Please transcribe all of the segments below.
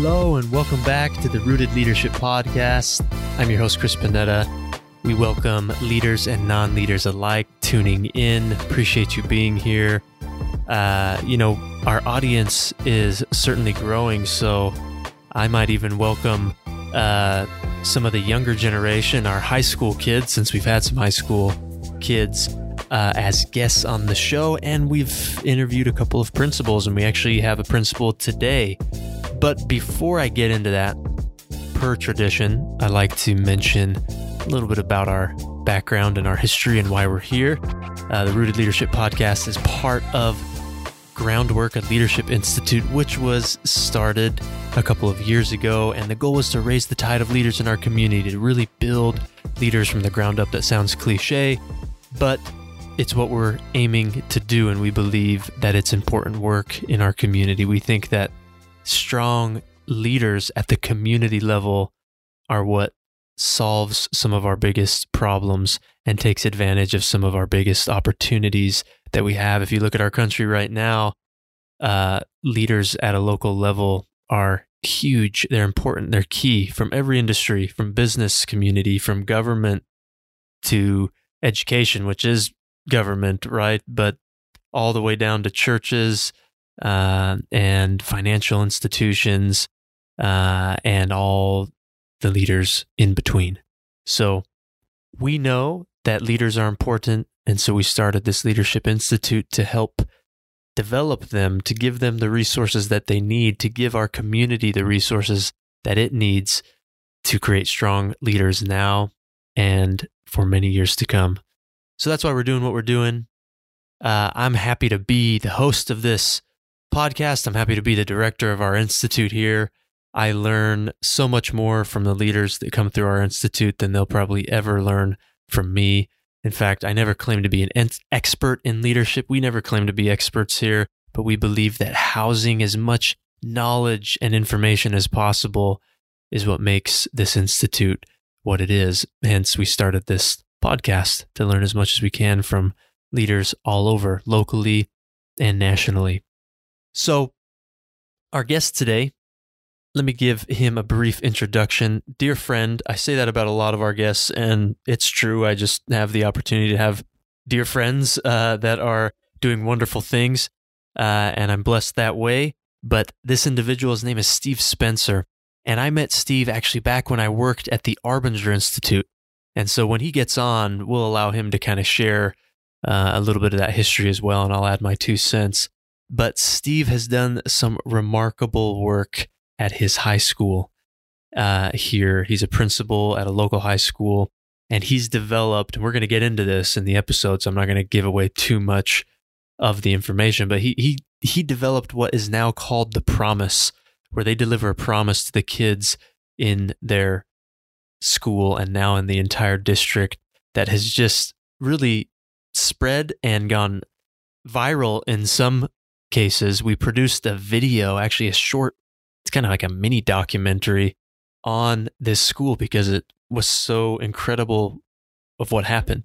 Hello, and welcome back to the Rooted Leadership Podcast. I'm your host, Chris Panetta. We welcome leaders and non leaders alike tuning in. Appreciate you being here. Uh, you know, our audience is certainly growing, so I might even welcome uh, some of the younger generation, our high school kids, since we've had some high school kids uh, as guests on the show, and we've interviewed a couple of principals, and we actually have a principal today. But before I get into that, per tradition, I like to mention a little bit about our background and our history and why we're here. Uh, the Rooted Leadership Podcast is part of Groundwork, at leadership institute, which was started a couple of years ago. And the goal was to raise the tide of leaders in our community, to really build leaders from the ground up. That sounds cliche, but it's what we're aiming to do. And we believe that it's important work in our community. We think that strong leaders at the community level are what solves some of our biggest problems and takes advantage of some of our biggest opportunities that we have. If you look at our country right now, uh, leaders at a local level are huge. They're important. They're key from every industry, from business community, from government to education, which is government, right? But all the way down to churches uh, and financial institutions uh, and all the leaders in between. So we know that leaders are important. And so we started this Leadership Institute to help develop them, to give them the resources that they need, to give our community the resources that it needs to create strong leaders now and for many years to come. So that's why we're doing what we're doing. Uh, I'm happy to be the host of this podcast. I'm happy to be the director of our institute here. I learn so much more from the leaders that come through our institute than they'll probably ever learn from me. In fact, I never claim to be an expert in leadership. We never claim to be experts here, but we believe that housing as much knowledge and information as possible is what makes this institute what it is. Hence, we started this podcast to learn as much as we can from leaders all over, locally and nationally. So, our guest today, let me give him a brief introduction. Dear friend, I say that about a lot of our guests, and it's true. I just have the opportunity to have dear friends uh, that are doing wonderful things, uh, and I'm blessed that way. But this individual's name is Steve Spencer. And I met Steve actually back when I worked at the Arbinger Institute. And so when he gets on, we'll allow him to kind of share uh, a little bit of that history as well, and I'll add my two cents. But Steve has done some remarkable work at his high school uh, here. He's a principal at a local high school, and he's developed, and we're going to get into this in the episode, so I'm not going to give away too much of the information, but he, he, he developed what is now called the promise, where they deliver a promise to the kids in their school and now in the entire district that has just really spread and gone viral in some cases, we produced a video, actually a short, it's kind of like a mini documentary on this school because it was so incredible of what happened.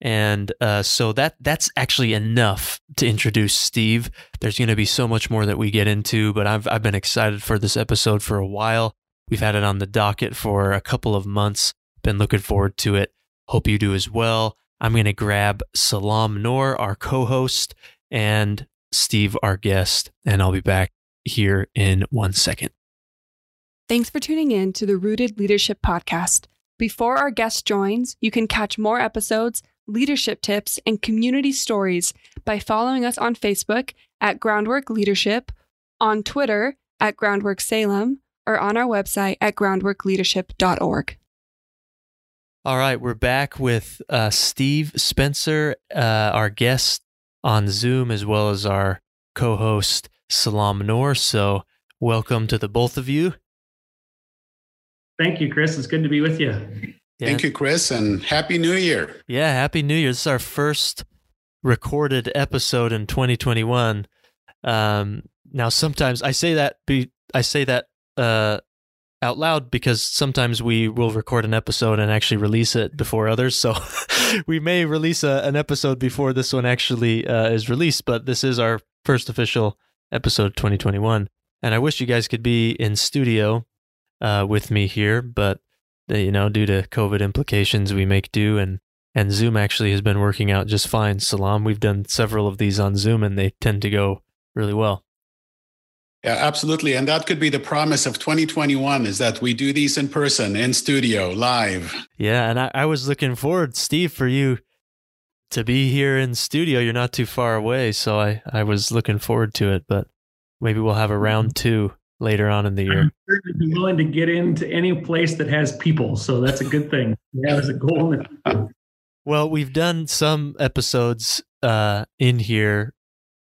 And uh, so that that's actually enough to introduce Steve. There's going to be so much more that we get into, but I've I've been excited for this episode for a while. We've had it on the docket for a couple of months. Been looking forward to it. Hope you do as well. I'm going to grab Salam Noor, our co-host, and Steve, our guest, and I'll be back here in one second. Thanks for tuning in to the Rooted Leadership Podcast. Before our guest joins, you can catch more episodes, leadership tips, and community stories by following us on Facebook at Groundwork Leadership, on Twitter at Groundwork Salem, or on our website at groundworkleadership.org. All right, we're back with uh, Steve Spencer, uh, our guest on Zoom as well as our co host, Salam Noor. So, welcome to the both of you. Thank you, Chris. It's good to be with you. Yeah. Thank you, Chris, and Happy New Year. Yeah, Happy New Year. This is our first recorded episode in 2021. Um, now, sometimes I say that be I say that uh, out loud because sometimes we will record an episode and actually release it before others. So we may release a, an episode before this one actually uh, is released, but this is our first official episode 2021. And I wish you guys could be in studio uh, with me here, but uh, you know, due to COVID implications, we make do. And and Zoom actually has been working out just fine. Salam, we've done several of these on Zoom, and they tend to go really well. Yeah, absolutely. And that could be the promise of 2021 is that we do these in person, in studio, live. Yeah. And I, I was looking forward, Steve, for you to be here in studio. You're not too far away. So I, I was looking forward to it, but maybe we'll have a round two later on in the year. I'm certainly willing to get into any place that has people. So that's a good thing. Yeah, as a goal. well, we've done some episodes uh, in here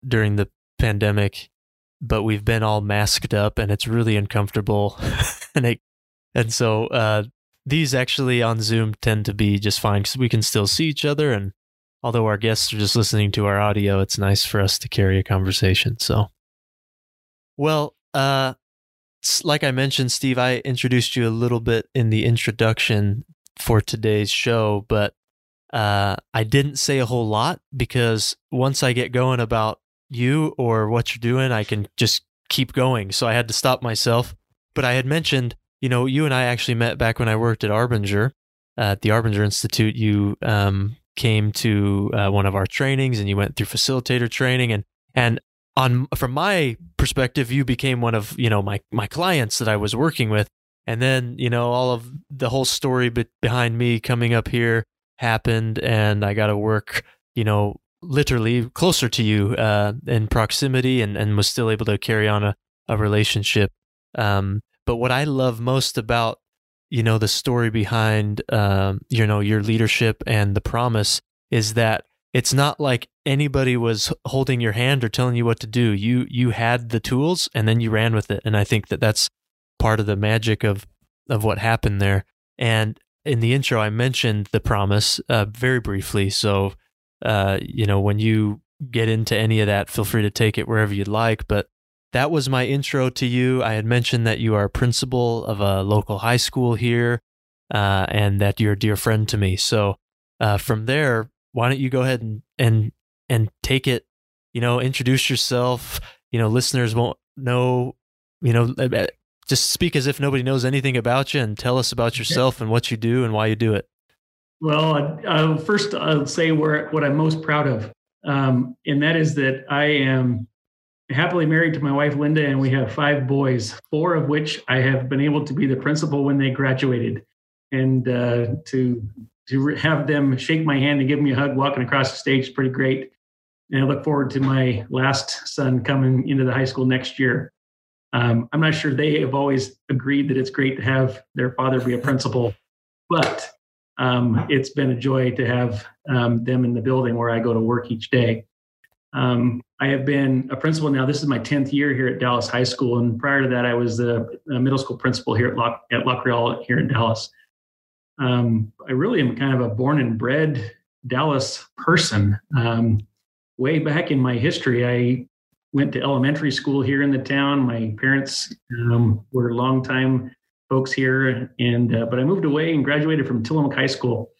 during the pandemic but we've been all masked up and it's really uncomfortable. and it, and so uh, these actually on Zoom tend to be just fine because we can still see each other. And although our guests are just listening to our audio, it's nice for us to carry a conversation. So, well, uh, like I mentioned, Steve, I introduced you a little bit in the introduction for today's show, but uh, I didn't say a whole lot because once I get going about you or what you're doing, I can just keep going. So I had to stop myself. But I had mentioned, you know, you and I actually met back when I worked at Arbinger, uh, at the Arbinger Institute. You um, came to uh, one of our trainings and you went through facilitator training and and on from my perspective, you became one of you know my my clients that I was working with. And then you know all of the whole story be- behind me coming up here happened, and I got to work you know literally closer to you uh, in proximity and, and was still able to carry on a, a relationship. Um, but what I love most about, you know, the story behind, um, you know, your leadership and the promise is that it's not like anybody was holding your hand or telling you what to do. You, you had the tools and then you ran with it. And I think that that's part of the magic of, of what happened there. And in the intro, I mentioned the promise uh, very briefly. So, uh, you know, when you get into any of that, feel free to take it wherever you'd like. But that was my intro to you. I had mentioned that you are a principal of a local high school here, uh, and that you're a dear friend to me. So uh, from there, why don't you go ahead and and and take it? You know, introduce yourself. You know, listeners won't know. You know, uh, uh, just speak as if nobody knows anything about you, and tell us about yourself and what you do and why you do it. Well, uh, first I'll say where, what I'm most proud of, um, and that is that I am happily married to my wife Linda, and we have five boys, four of which I have been able to be the principal when they graduated, and uh, to to have them shake my hand and give me a hug walking across the stage is pretty great. And I look forward to my last son coming into the high school next year. Um, I'm not sure they have always agreed that it's great to have their father be a principal, but um, it's been a joy to have um, them in the building where I go to work each day. Um, I have been a principal now. This is my 10th year here at Dallas High School. And prior to that, I was the middle school principal here at Lock, at La Creole here in Dallas. Um, I really am kind of a born and bred Dallas person. Um, way back in my history, I went to elementary school here in the town. My parents um, were longtime folks here. And uh, but I moved away and graduated from Tillamook High School,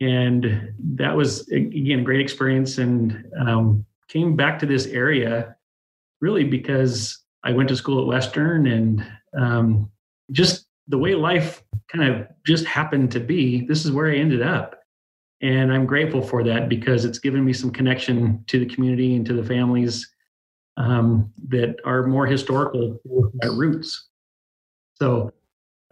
and that was again a great experience. And um, came back to this area really because I went to school at Western, and um, just the way life kind of just happened to be. This is where I ended up. And I'm grateful for that because it's given me some connection to the community and to the families um, that are more historical roots. So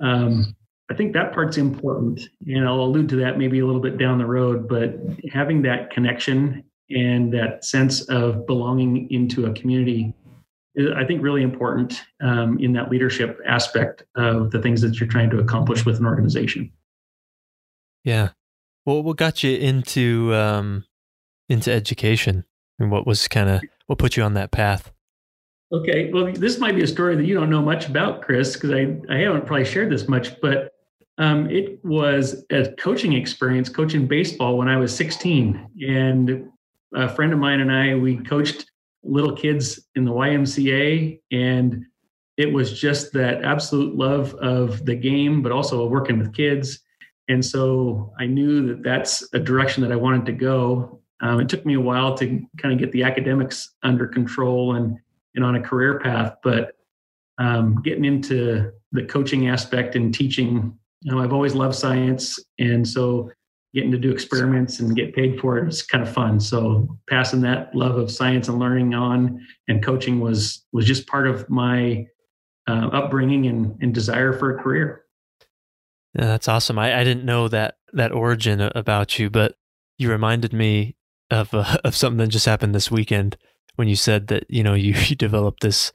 um, I think that part's important, and I'll allude to that maybe a little bit down the road. But having that connection and that sense of belonging into a community is, I think, really important um, in that leadership aspect of the things that you're trying to accomplish with an organization. Yeah. Well, what got you into um, into education, and what was kind of what put you on that path? Okay, well, this might be a story that you don't know much about, Chris, because I, I haven't probably shared this much, but um, it was a coaching experience, coaching baseball when I was 16. And a friend of mine and I, we coached little kids in the YMCA, and it was just that absolute love of the game, but also working with kids. And so I knew that that's a direction that I wanted to go. Um, it took me a while to kind of get the academics under control and and on a career path. But um, getting into the coaching aspect and teaching. You know, I've always loved science, and so getting to do experiments and get paid for it is kind of fun. So passing that love of science and learning on and coaching was was just part of my uh, upbringing and, and desire for a career. Yeah, that's awesome. I, I didn't know that that origin about you, but you reminded me of uh, of something that just happened this weekend when you said that you know you, you developed this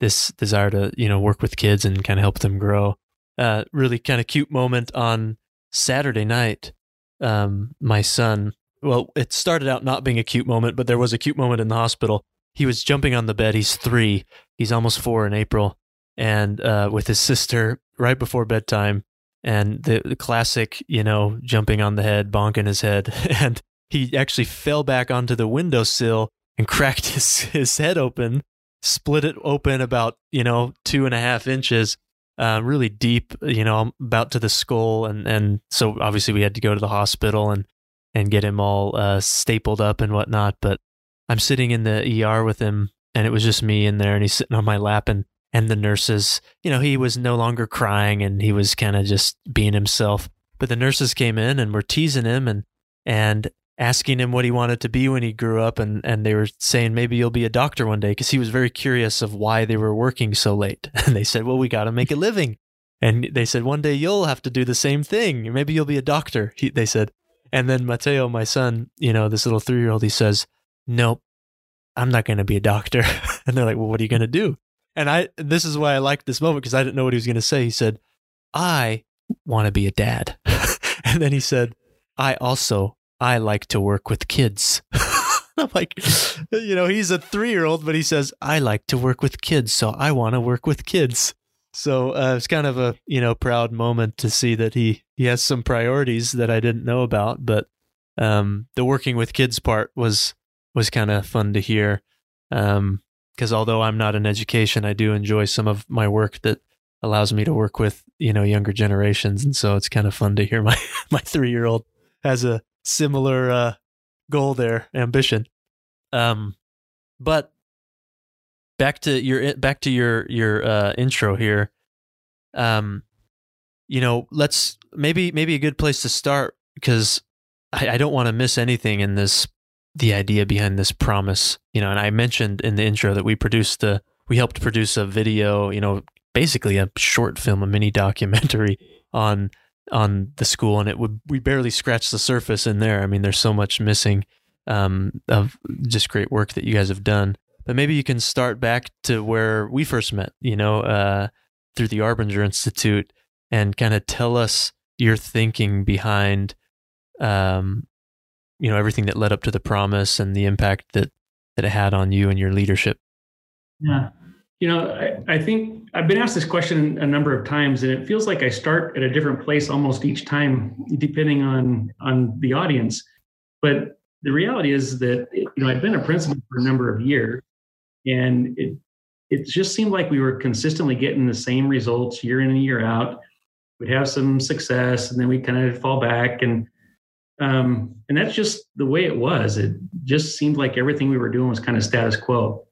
this desire to you know work with kids and kind of help them grow. Uh, really kind of cute moment on Saturday night. Um, my son. Well, it started out not being a cute moment, but there was a cute moment in the hospital. He was jumping on the bed. He's three. He's almost four in April, and uh, with his sister right before bedtime, and the, the classic, you know, jumping on the head, bonking his head, and he actually fell back onto the windowsill and cracked his, his head open, split it open about, you know, two and a half inches, uh, really deep, you know, about to the skull. And, and so obviously we had to go to the hospital and, and get him all uh, stapled up and whatnot. But I'm sitting in the ER with him and it was just me in there and he's sitting on my lap and, and the nurses, you know, he was no longer crying and he was kind of just being himself. But the nurses came in and were teasing him and, and asking him what he wanted to be when he grew up and, and they were saying maybe you'll be a doctor one day because he was very curious of why they were working so late. And they said well we got to make a living. And they said one day you'll have to do the same thing. Maybe you'll be a doctor he, they said. And then mateo my son you know this little three-year-old he says nope i'm not going to be a doctor. And they're like well what are you going to do? And i this is why i liked this moment because i didn't know what he was going to say. He said i want to be a dad. And then he said i also I like to work with kids. I'm like, you know, he's a three year old, but he says, I like to work with kids, so I want to work with kids. So uh, it's kind of a, you know, proud moment to see that he, he has some priorities that I didn't know about. But um, the working with kids part was, was kind of fun to hear. Um, because although I'm not in education, I do enjoy some of my work that allows me to work with, you know, younger generations. And so it's kind of fun to hear my, my three year old has a similar uh, goal there, ambition. Um, but back to your back to your your uh, intro here. Um, you know, let's maybe maybe a good place to start because I, I don't want to miss anything in this the idea behind this promise. You know, and I mentioned in the intro that we produced the we helped produce a video. You know, basically a short film, a mini documentary on on the school, and it would we barely scratched the surface in there. I mean, there's so much missing um, of just great work that you guys have done. But maybe you can start back to where we first met. You know, uh, through the Arbinger Institute, and kind of tell us your thinking behind, um, you know, everything that led up to the promise and the impact that that it had on you and your leadership. Yeah. You know, I, I, think I've been asked this question a number of times, and it feels like I start at a different place almost each time, depending on on the audience. But the reality is that you know I've been a principal for a number of years, and it it just seemed like we were consistently getting the same results year in and year out. We'd have some success, and then we kind of fall back, and um, and that's just the way it was. It just seemed like everything we were doing was kind of status quo.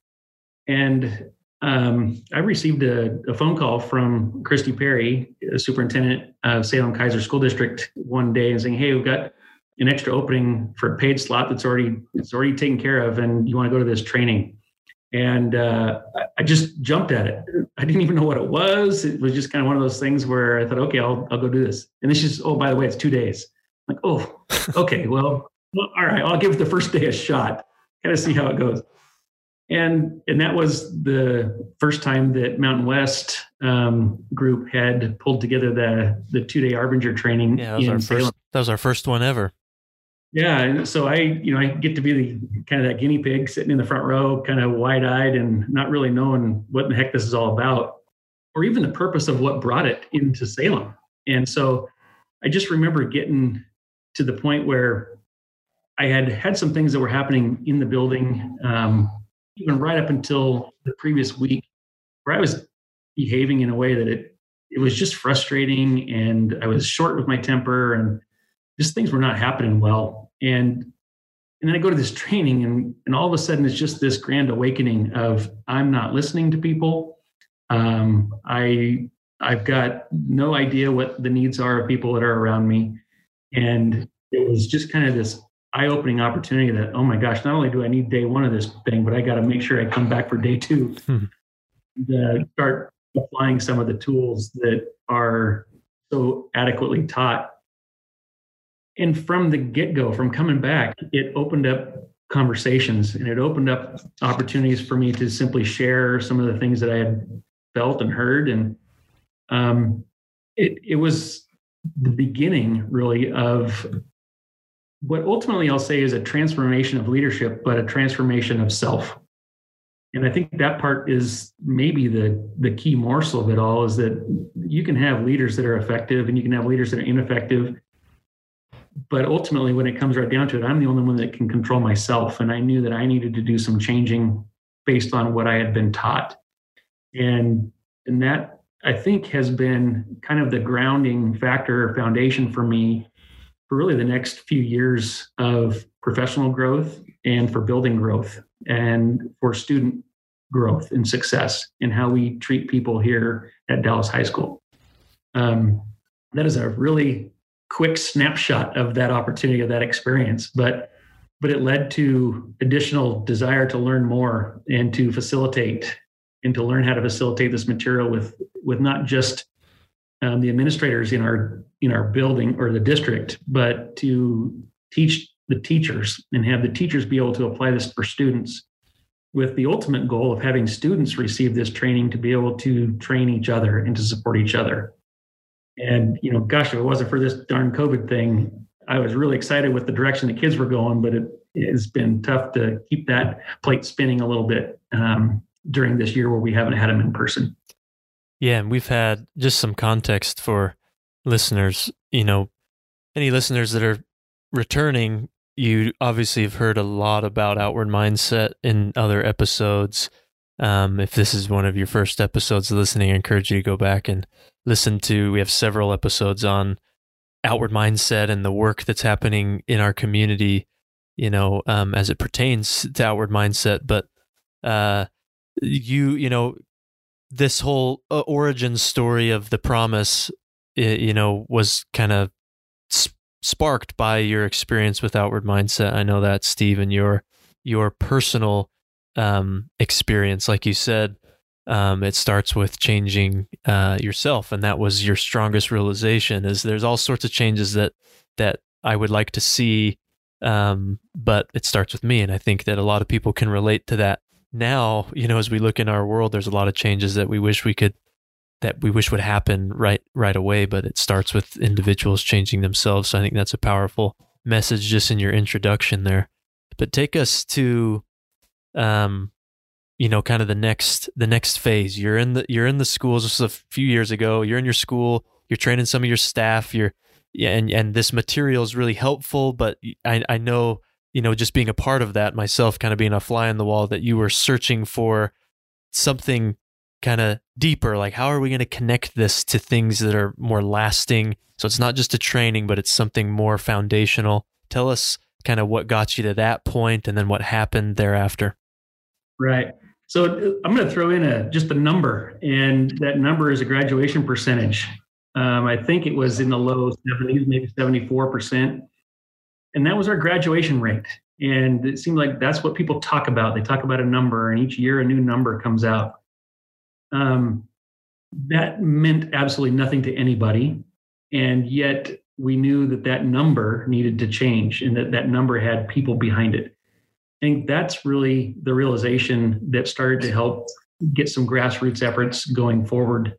And um, I received a, a, phone call from Christy Perry, superintendent of Salem Keizer School District, one day and saying, "Hey, we've got an extra opening for a paid slot that's already it's already taken care of, and you want to go to this training." And uh, I just jumped at it. I didn't even know what it was. It was just kind of one of those things where I thought, "Okay, I'll I'll go do this." And this is, oh, by the way, it's two days. I'm like, oh, okay, well, well, all right, I'll give the first day a shot. Kind of see how it goes and and that was the first time that Mountain West um, group had pulled together the the two day Arbinger training yeah, in Salem. First, that was our first one ever. Yeah, and so I, you know, I get to be the kind of that guinea pig sitting in the front row, kind of wide eyed and not really knowing what the heck this is all about, or even the purpose of what brought it into Salem. And so I just remember getting to the point where I had had some things that were happening in the building. Um, even right up until the previous week, where I was behaving in a way that it it was just frustrating, and I was short with my temper, and just things were not happening well. And and then I go to this training, and and all of a sudden it's just this grand awakening of I'm not listening to people. Um, I I've got no idea what the needs are of people that are around me, and it was just kind of this eye-opening opportunity that oh my gosh, not only do I need day one of this thing, but I got to make sure I come back for day two. Hmm. to start applying some of the tools that are so adequately taught. And from the get-go, from coming back, it opened up conversations and it opened up opportunities for me to simply share some of the things that I had felt and heard. And um, it, it was the beginning, really, of what ultimately I'll say is a transformation of leadership, but a transformation of self. And I think that part is maybe the the key morsel of it all is that you can have leaders that are effective and you can have leaders that are ineffective. But ultimately, when it comes right down to it, I'm the only one that can control myself. And I knew that I needed to do some changing based on what I had been taught. And and that I think has been kind of the grounding factor or foundation for me for really the next few years of professional growth and for building growth and for student growth and success in how we treat people here at Dallas High School. Um, that is a really quick snapshot of that opportunity of that experience, but but it led to additional desire to learn more and to facilitate and to learn how to facilitate this material with with not just um, the administrators in our in our building or the district, but to teach the teachers and have the teachers be able to apply this for students with the ultimate goal of having students receive this training to be able to train each other and to support each other. And, you know, gosh, if it wasn't for this darn COVID thing, I was really excited with the direction the kids were going, but it has been tough to keep that plate spinning a little bit um, during this year where we haven't had them in person. Yeah, and we've had just some context for listeners. You know, any listeners that are returning, you obviously have heard a lot about outward mindset in other episodes. Um, if this is one of your first episodes of listening, I encourage you to go back and listen to. We have several episodes on outward mindset and the work that's happening in our community. You know, um, as it pertains to outward mindset, but uh, you you know this whole uh, origin story of the promise, you know, was kind of sp- sparked by your experience with outward mindset. I know that, Steve, and your your personal um, experience, like you said, um, it starts with changing uh, yourself, and that was your strongest realization. Is there's all sorts of changes that that I would like to see, um, but it starts with me, and I think that a lot of people can relate to that now, you know, as we look in our world, there's a lot of changes that we wish we could that we wish would happen right right away, but it starts with individuals changing themselves. So I think that's a powerful message just in your introduction there. But take us to um you know kind of the next the next phase. You're in the you're in the schools this is a few years ago. You're in your school, you're training some of your staff, you're yeah, and and this material is really helpful, but I I know you know, just being a part of that myself, kind of being a fly on the wall, that you were searching for something kind of deeper. Like, how are we going to connect this to things that are more lasting? So it's not just a training, but it's something more foundational. Tell us kind of what got you to that point and then what happened thereafter. Right. So I'm going to throw in a just a number, and that number is a graduation percentage. Um, I think it was in the low 70s, maybe 74 percent and that was our graduation rate. And it seemed like that's what people talk about. They talk about a number, and each year a new number comes out. Um, that meant absolutely nothing to anybody. And yet we knew that that number needed to change and that that number had people behind it. I think that's really the realization that started to help get some grassroots efforts going forward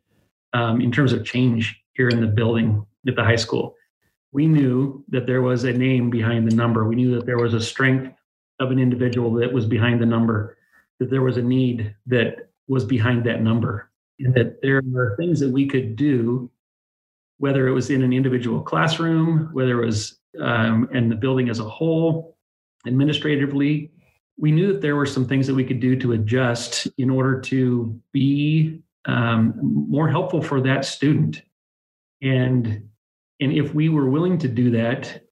um, in terms of change here in the building at the high school we knew that there was a name behind the number. We knew that there was a strength of an individual that was behind the number, that there was a need that was behind that number, and that there were things that we could do, whether it was in an individual classroom, whether it was um, in the building as a whole, administratively. We knew that there were some things that we could do to adjust in order to be um, more helpful for that student. And and if we were willing to do that,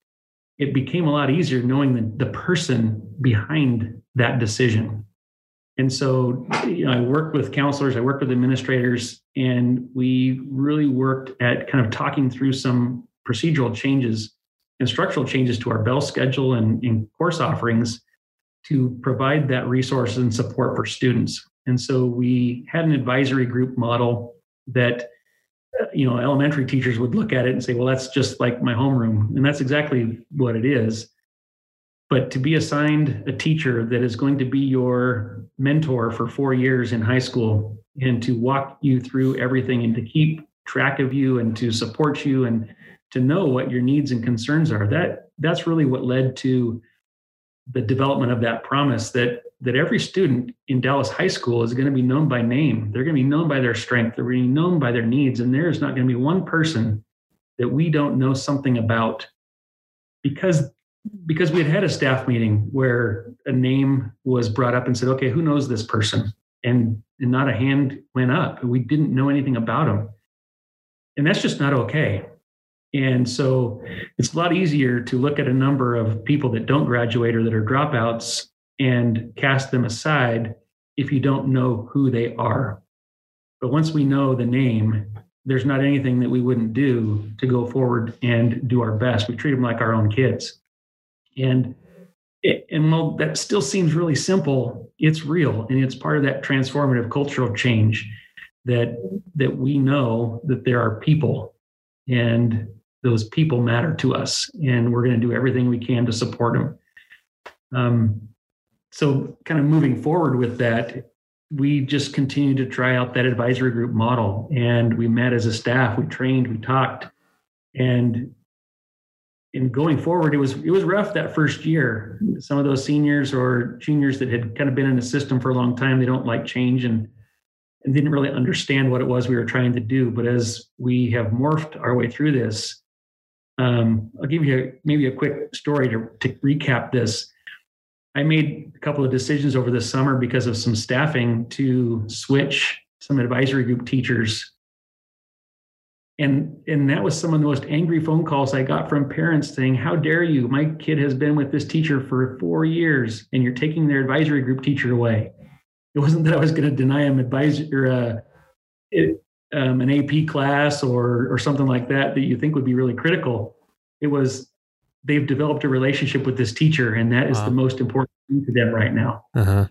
it became a lot easier knowing the, the person behind that decision. And so you know, I worked with counselors, I worked with administrators, and we really worked at kind of talking through some procedural changes and structural changes to our bell schedule and, and course offerings to provide that resource and support for students. And so we had an advisory group model that you know elementary teachers would look at it and say well that's just like my homeroom. And that's exactly what it is. But to be assigned a teacher that is going to be your mentor for four years in high school and to walk you through everything and to keep track of you and to support you and to know what your needs and concerns are that that's really what led to the development of that promise that that every student in Dallas High School is going to be known by name. They're going to be known by their strength. They're going to be known by their needs. And there is not going to be one person that we don't know something about because because we had had a staff meeting where a name was brought up and said, okay, who knows this person? And, and not a hand went up. We didn't know anything about them. And that's just not okay. And so it's a lot easier to look at a number of people that don't graduate or that are dropouts and cast them aside if you don't know who they are. But once we know the name, there's not anything that we wouldn't do to go forward and do our best. We treat them like our own kids. And and while that still seems really simple, it's real and it's part of that transformative cultural change that that we know that there are people and those people matter to us and we're going to do everything we can to support them. Um, so kind of moving forward with that, we just continued to try out that advisory group model and we met as a staff, we trained, we talked and in going forward, it was it was rough that first year. Some of those seniors or juniors that had kind of been in the system for a long time, they don't like change and and didn't really understand what it was we were trying to do. But as we have morphed our way through this, um, I'll give you a, maybe a quick story to, to recap this. I made a couple of decisions over the summer because of some staffing to switch some advisory group teachers. And and that was some of the most angry phone calls i got from parents saying how dare you? My kid has been with this teacher for four years and you're taking their advisory group teacher away. It wasn't that i was going to deny him advisory or uh, it, um, an ap class or or something like that that you think would be really critical. It was they've developed a relationship with this teacher and that is wow. the most important thing to them right now uh-huh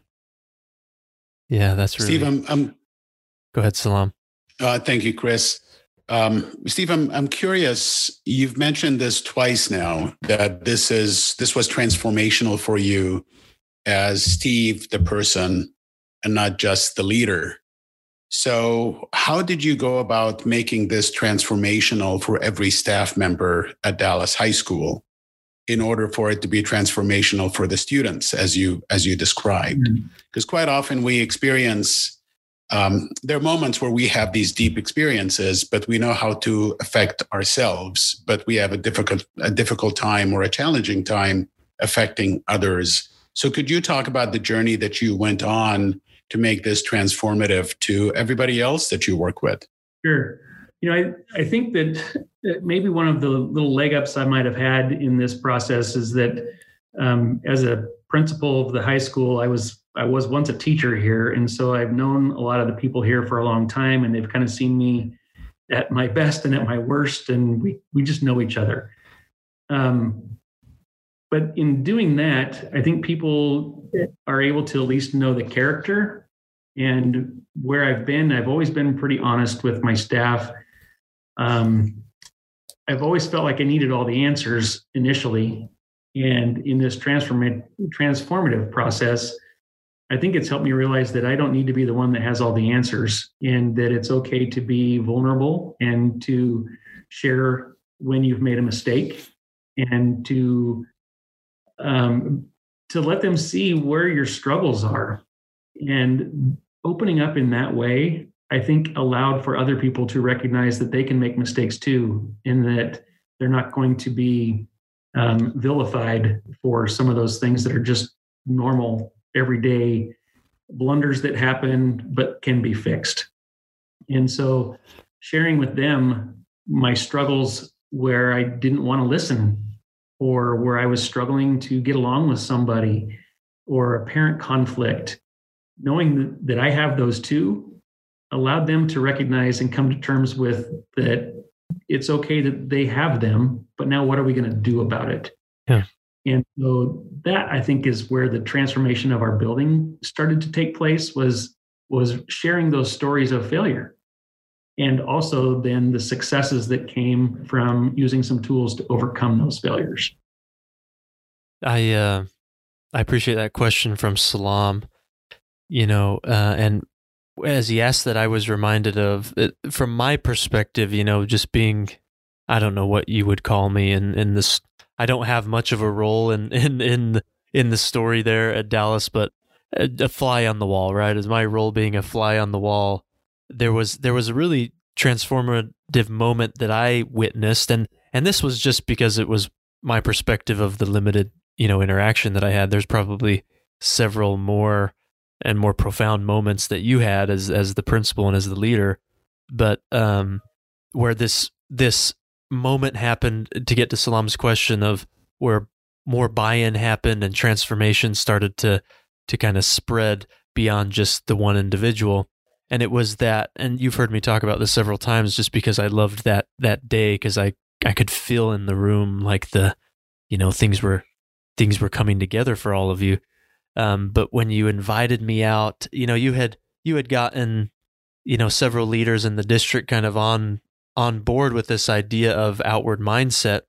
yeah that's really steve i'm, I'm go ahead salam uh, thank you chris um, Steve, I'm I'm curious. You've mentioned this twice now that this is this was transformational for you as Steve, the person, and not just the leader. So, how did you go about making this transformational for every staff member at Dallas High School in order for it to be transformational for the students, as you as you described? Because mm-hmm. quite often we experience um, there are moments where we have these deep experiences, but we know how to affect ourselves, but we have a difficult, a difficult time or a challenging time affecting others. So, could you talk about the journey that you went on to make this transformative to everybody else that you work with? Sure. You know, I, I think that maybe one of the little leg ups I might have had in this process is that um, as a principal of the high school, I was I was once a teacher here, and so I've known a lot of the people here for a long time, and they've kind of seen me at my best and at my worst, and we we just know each other. Um, but in doing that, I think people are able to at least know the character. And where I've been, I've always been pretty honest with my staff. Um, I've always felt like I needed all the answers initially, and in this transform- transformative process, I think it's helped me realize that I don't need to be the one that has all the answers and that it's okay to be vulnerable and to share when you've made a mistake and to um, to let them see where your struggles are. And opening up in that way i think allowed for other people to recognize that they can make mistakes too and that they're not going to be um, vilified for some of those things that are just normal everyday blunders that happen but can be fixed. And so sharing with them my struggles where I didn't want to listen or where I was struggling to get along with somebody or a parent conflict knowing that, I have those two allowed them to recognize and come to terms with that it's okay that they have them, but now what are we going to do about it? Yeah. And so that I think is where the transformation of our building started to take place was was sharing those stories of failure. And also then the successes that came from using some tools to overcome those failures. I uh I appreciate that question from Salam. You know, uh, and as asked that, I was reminded of it, from my perspective. You know, just being, I don't know what you would call me in in this. I don't have much of a role in in in in the story there at Dallas, but a, a fly on the wall, right? As my role being a fly on the wall, there was there was a really transformative moment that I witnessed, and and this was just because it was my perspective of the limited you know interaction that I had. There's probably several more and more profound moments that you had as as the principal and as the leader, but um, where this this moment happened to get to Salam's question of where more buy-in happened and transformation started to to kind of spread beyond just the one individual and it was that and you've heard me talk about this several times just because I loved that that day cuz I I could feel in the room like the you know things were things were coming together for all of you. Um, but when you invited me out, you know, you had you had gotten, you know, several leaders in the district kind of on on board with this idea of outward mindset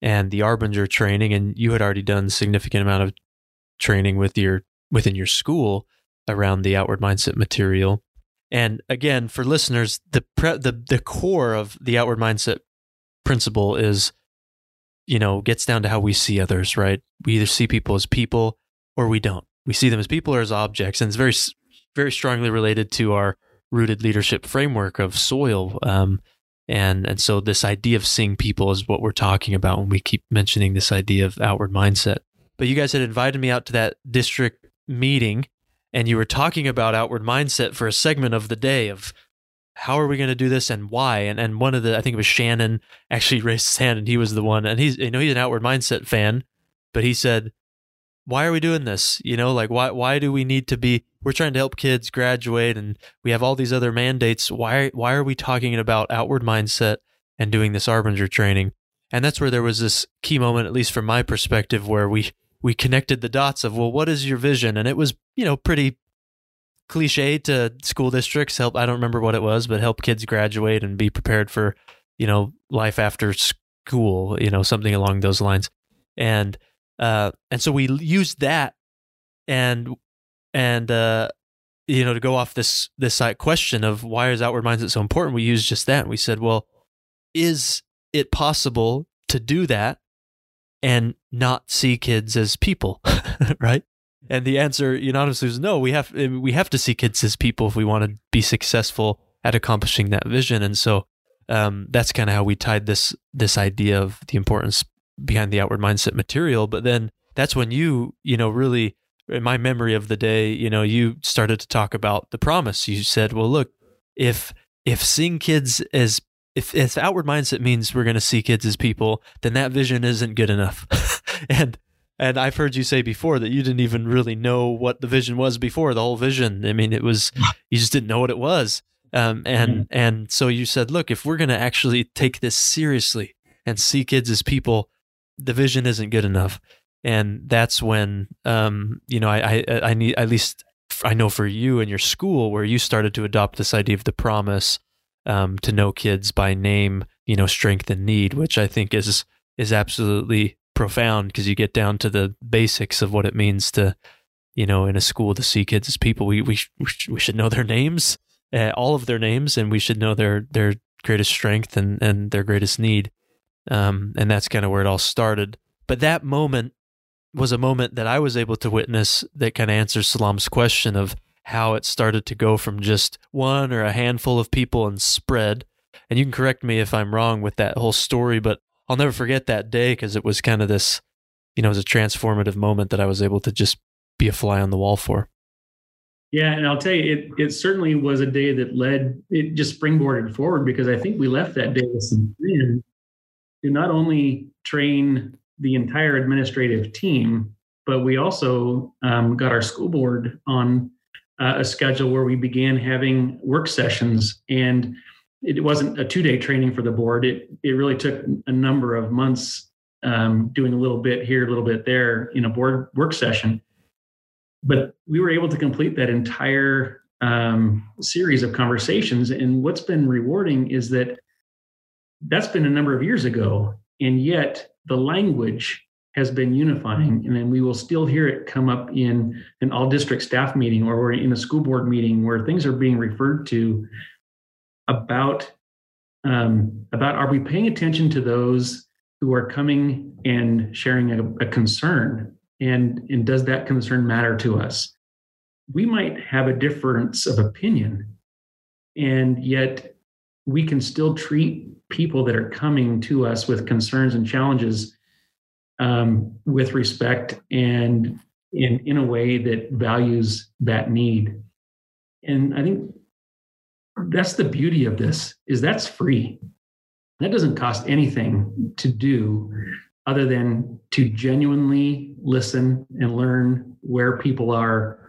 and the Arbinger training, and you had already done significant amount of training with your within your school around the outward mindset material. And again, for listeners, the pre- the the core of the outward mindset principle is you know, gets down to how we see others, right? We either see people as people or we don't. We see them as people or as objects. And it's very, very strongly related to our rooted leadership framework of soil. Um, and, and so this idea of seeing people is what we're talking about when we keep mentioning this idea of outward mindset. But you guys had invited me out to that district meeting and you were talking about outward mindset for a segment of the day of how are we going to do this and why? And and one of the I think it was Shannon actually raised his hand and he was the one and he's you know he's an outward mindset fan, but he said, why are we doing this? You know, like why why do we need to be? We're trying to help kids graduate and we have all these other mandates. Why why are we talking about outward mindset and doing this Arbinger training? And that's where there was this key moment, at least from my perspective, where we we connected the dots of well, what is your vision? And it was you know pretty cliche to school districts help i don't remember what it was but help kids graduate and be prepared for you know life after school you know something along those lines and uh and so we used that and and uh you know to go off this this question of why is outward mindset so important we used just that we said well is it possible to do that and not see kids as people right and the answer unanimously was no. We have we have to see kids as people if we want to be successful at accomplishing that vision. And so um, that's kind of how we tied this this idea of the importance behind the outward mindset material. But then that's when you you know really in my memory of the day, you know, you started to talk about the promise. You said, well, look, if if seeing kids as if if outward mindset means we're going to see kids as people, then that vision isn't good enough. and and I've heard you say before that you didn't even really know what the vision was before the whole vision. I mean, it was you just didn't know what it was. Um, and mm-hmm. and so you said, look, if we're going to actually take this seriously and see kids as people, the vision isn't good enough. And that's when, um, you know, I, I I need at least I know for you and your school where you started to adopt this idea of the promise um, to know kids by name, you know, strength and need, which I think is is absolutely profound because you get down to the basics of what it means to, you know, in a school to see kids as people. We we we should know their names, uh, all of their names, and we should know their their greatest strength and and their greatest need. Um, and that's kind of where it all started. But that moment was a moment that I was able to witness that kind of answers Salam's question of how it started to go from just one or a handful of people and spread. And you can correct me if I'm wrong with that whole story, but I'll never forget that day because it was kind of this, you know, it was a transformative moment that I was able to just be a fly on the wall for. Yeah, and I'll tell you, it it certainly was a day that led it just springboarded forward because I think we left that day with some plan to not only train the entire administrative team, but we also um, got our school board on uh, a schedule where we began having work sessions and it wasn't a two day training for the board. It, it really took a number of months um, doing a little bit here, a little bit there in a board work session. But we were able to complete that entire um, series of conversations. And what's been rewarding is that that's been a number of years ago. And yet the language has been unifying. And then we will still hear it come up in an all district staff meeting or we're in a school board meeting where things are being referred to about um, about are we paying attention to those who are coming and sharing a, a concern and and does that concern matter to us we might have a difference of opinion and yet we can still treat people that are coming to us with concerns and challenges um, with respect and in, in a way that values that need. And i think that's the beauty of this is that's free. That doesn't cost anything to do other than to genuinely listen and learn where people are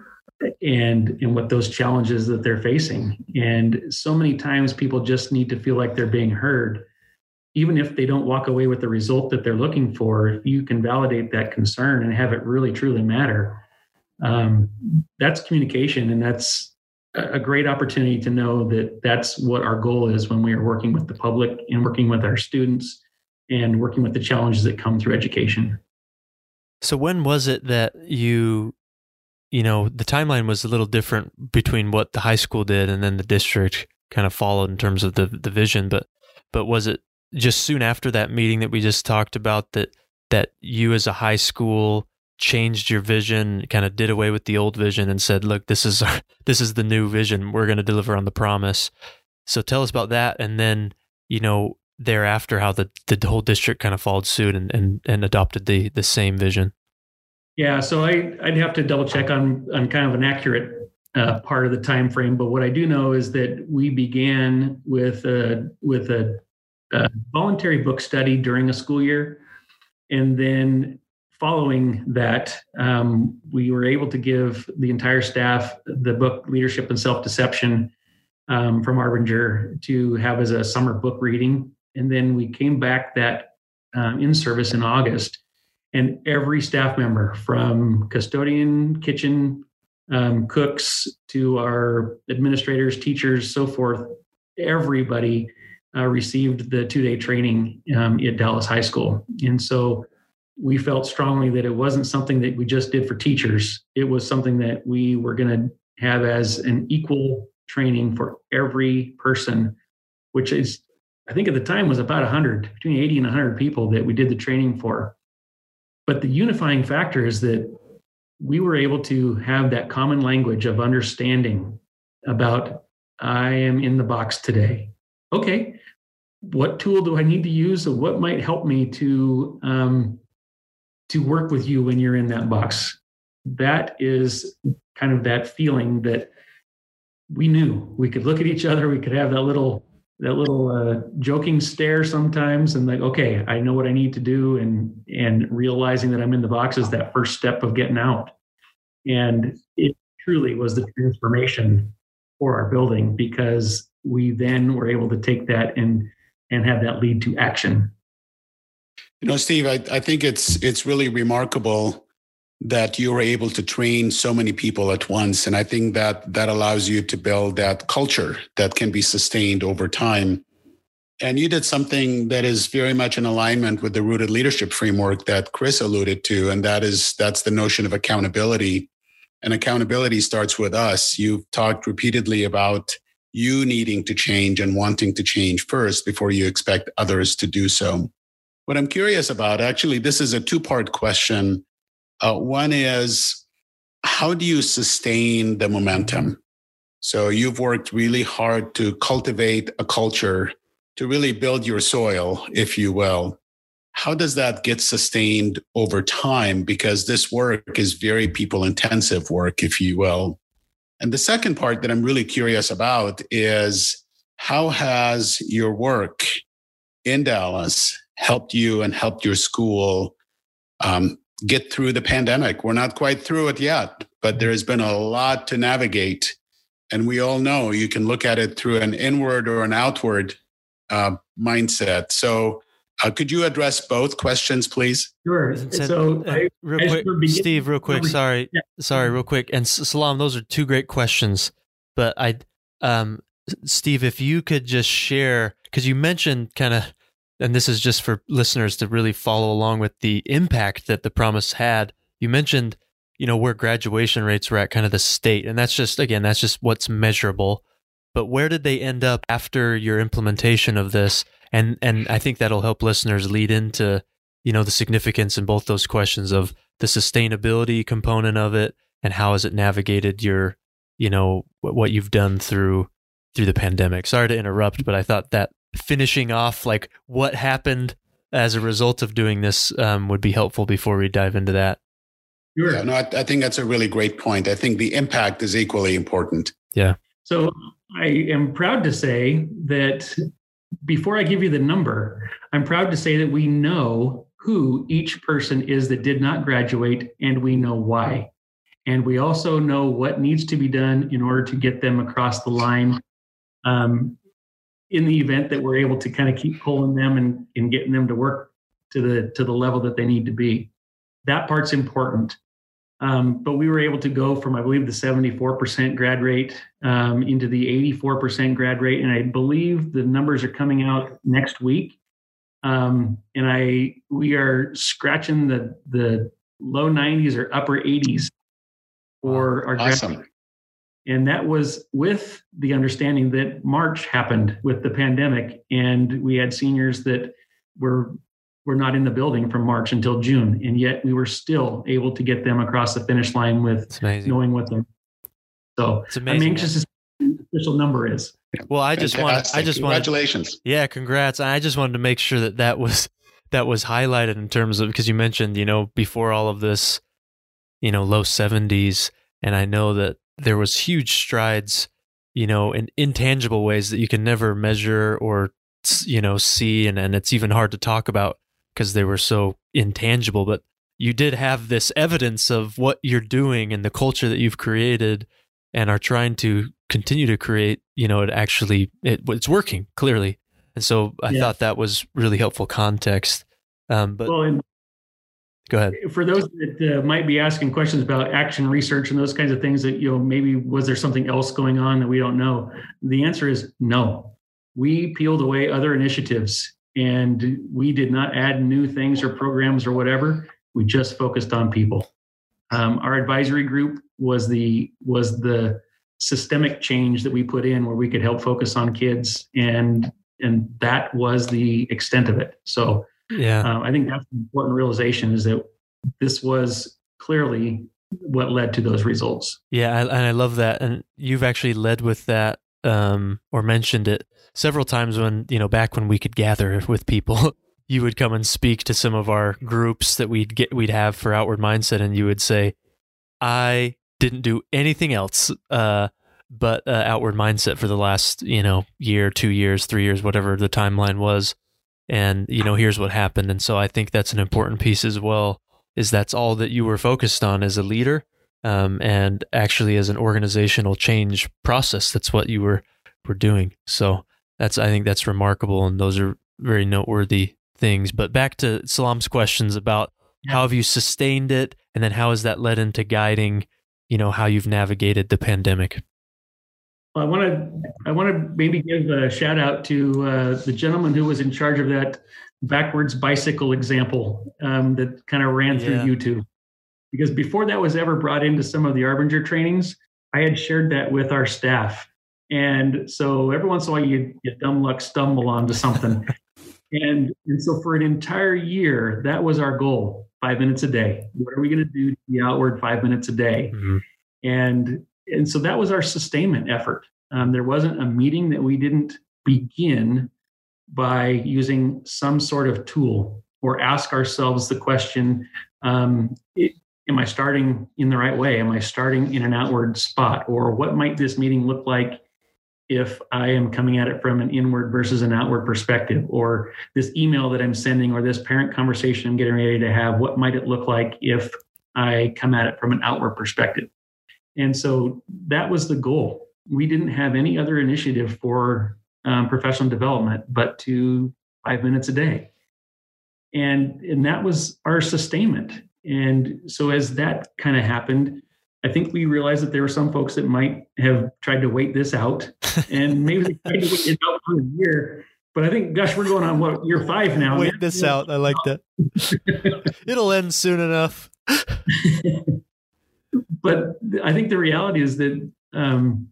and and what those challenges that they're facing and so many times people just need to feel like they're being heard even if they don't walk away with the result that they're looking for if you can validate that concern and have it really truly matter um, that's communication and that's a great opportunity to know that that's what our goal is when we are working with the public and working with our students and working with the challenges that come through education. So when was it that you you know, the timeline was a little different between what the high school did and then the district kind of followed in terms of the the vision, but but was it just soon after that meeting that we just talked about that that you as a high school changed your vision, kind of did away with the old vision and said, "Look, this is our, this is the new vision. We're going to deliver on the promise." So tell us about that, and then you know thereafter how the the whole district kind of followed suit and and, and adopted the the same vision. Yeah, so I I'd have to double check on on kind of an accurate uh, part of the time frame, but what I do know is that we began with a with a, a voluntary book study during a school year, and then following that, um, we were able to give the entire staff the book Leadership and Self Deception um, from Arbinger to have as a summer book reading. And then we came back that um, in service in August. And every staff member, from custodian, kitchen, um, cooks to our administrators, teachers, so forth, everybody uh, received the two day training um, at Dallas High School. And so we felt strongly that it wasn't something that we just did for teachers. It was something that we were going to have as an equal training for every person, which is, I think at the time was about 100, between 80 and 100 people that we did the training for. But the unifying factor is that we were able to have that common language of understanding about I am in the box today. Okay, what tool do I need to use? Or what might help me to um, to work with you when you're in that box. That is kind of that feeling that we knew we could look at each other, we could have that little that little uh, joking stare sometimes, and like, okay, I know what I need to do, and and realizing that I'm in the box is that first step of getting out. And it truly was the transformation for our building because we then were able to take that and and have that lead to action you know, Steve, I, I think it's it's really remarkable that you were able to train so many people at once. And I think that that allows you to build that culture that can be sustained over time. And you did something that is very much in alignment with the rooted leadership framework that Chris alluded to. And that is that's the notion of accountability. And accountability starts with us. You've talked repeatedly about you needing to change and wanting to change first before you expect others to do so. What I'm curious about, actually, this is a two part question. Uh, one is how do you sustain the momentum? So you've worked really hard to cultivate a culture, to really build your soil, if you will. How does that get sustained over time? Because this work is very people intensive work, if you will. And the second part that I'm really curious about is how has your work in Dallas helped you and helped your school um, get through the pandemic. We're not quite through it yet, but there has been a lot to navigate. And we all know you can look at it through an inward or an outward uh, mindset. So, uh, could you address both questions, please? Sure. So, uh, real quick, Steve, real quick. Sorry, yeah. sorry, real quick. And Salam, those are two great questions. But I, um, Steve, if you could just share, because you mentioned kind of, and this is just for listeners to really follow along with the impact that the promise had. You mentioned, you know, where graduation rates were at, kind of the state, and that's just again, that's just what's measurable. But where did they end up after your implementation of this? And and I think that'll help listeners lead into, you know, the significance in both those questions of the sustainability component of it and how has it navigated your, you know, what you've done through through the pandemic. Sorry to interrupt, but I thought that finishing off like what happened as a result of doing this um, would be helpful before we dive into that. Sure. Yeah, no, I, I think that's a really great point. I think the impact is equally important. Yeah. So I am proud to say that before I give you the number, I'm proud to say that we know who each person is that did not graduate and we know why. And we also know what needs to be done in order to get them across the line um, in the event that we're able to kind of keep pulling them and, and getting them to work to the to the level that they need to be. That part's important. Um, but we were able to go from, I believe, the 74% grad rate um, into the 84% grad rate. And I believe the numbers are coming out next week. Um, and I we are scratching the the low 90s or upper 80s for our awesome and that was with the understanding that March happened with the pandemic, and we had seniors that were were not in the building from March until June, and yet we were still able to get them across the finish line with knowing what them. So I'm anxious to see what the official number is. Well, I just want I just want congratulations. Wanted, yeah, congrats. I just wanted to make sure that that was that was highlighted in terms of because you mentioned you know before all of this, you know, low 70s, and I know that there was huge strides, you know, in intangible ways that you can never measure or you know see, and and it's even hard to talk about because they were so intangible. But you did have this evidence of what you're doing and the culture that you've created and are trying to continue to create. You know, it actually it, it's working clearly, and so I yeah. thought that was really helpful context. Um, but well, and Go ahead. For those that uh, might be asking questions about action research and those kinds of things that, you know, maybe was there something else going on that we don't know? The answer is no. We peeled away other initiatives and we did not add new things or programs or whatever. We just focused on people. Um, our advisory group was the was the systemic change that we put in where we could help focus on kids and and that was the extent of it. So yeah. Uh, I think that's an important realization is that this was clearly what led to those results. Yeah, I, and I love that. And you've actually led with that um, or mentioned it several times when, you know, back when we could gather with people. you would come and speak to some of our groups that we'd get we'd have for outward mindset and you would say i didn't do anything else uh, but uh, outward mindset for the last you know year two years three years whatever the timeline was and you know here's what happened. And so i think that's an important piece as well is that's all that you were focused on as a leader um, and actually as an organizational change process that's what you were were doing. So that's i think that's remarkable and those are very noteworthy things. But back to salam's questions about how have you sustained it and then how has that led into guiding you know how you've navigated the pandemic I want to I want to maybe give a shout out to uh, the gentleman who was in charge of that backwards bicycle example um, that kind of ran through yeah. YouTube. Because before that was ever brought into some of the Arbinger trainings, I had shared that with our staff. And so every once in a while you, you dumb luck stumble onto something. and, and so for an entire year, that was our goal five minutes a day. What are we going to do to be outward five minutes a day? Mm-hmm. And and so that was our sustainment effort. Um, there wasn't a meeting that we didn't begin by using some sort of tool or ask ourselves the question um, it, Am I starting in the right way? Am I starting in an outward spot? Or what might this meeting look like if I am coming at it from an inward versus an outward perspective, or this email that I'm sending, or this parent conversation I'm getting ready to have, what might it look like if I come at it from an outward perspective? And so that was the goal. We didn't have any other initiative for um, professional development but to five minutes a day. And, and that was our sustainment. And so as that kind of happened, I think we realized that there were some folks that might have tried to wait this out, and maybe they tried to wait it out for a year. But I think, gosh, we're going on what year five now. Wait this out. I like that. It'll end soon enough. but I think the reality is that um,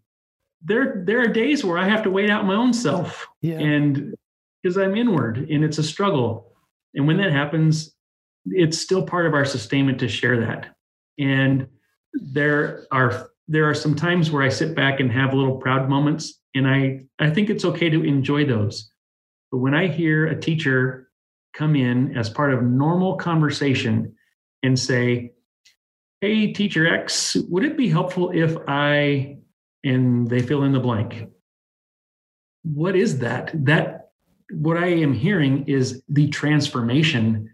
there there are days where I have to wait out my own self, yeah. and because I'm inward, and it's a struggle. And when that happens, it's still part of our sustainment to share that. And there are there are some times where I sit back and have little proud moments, and I I think it's okay to enjoy those. But when I hear a teacher come in as part of normal conversation and say, "Hey, teacher X, would it be helpful if I?" and they fill in the blank. What is that? That what I am hearing is the transformation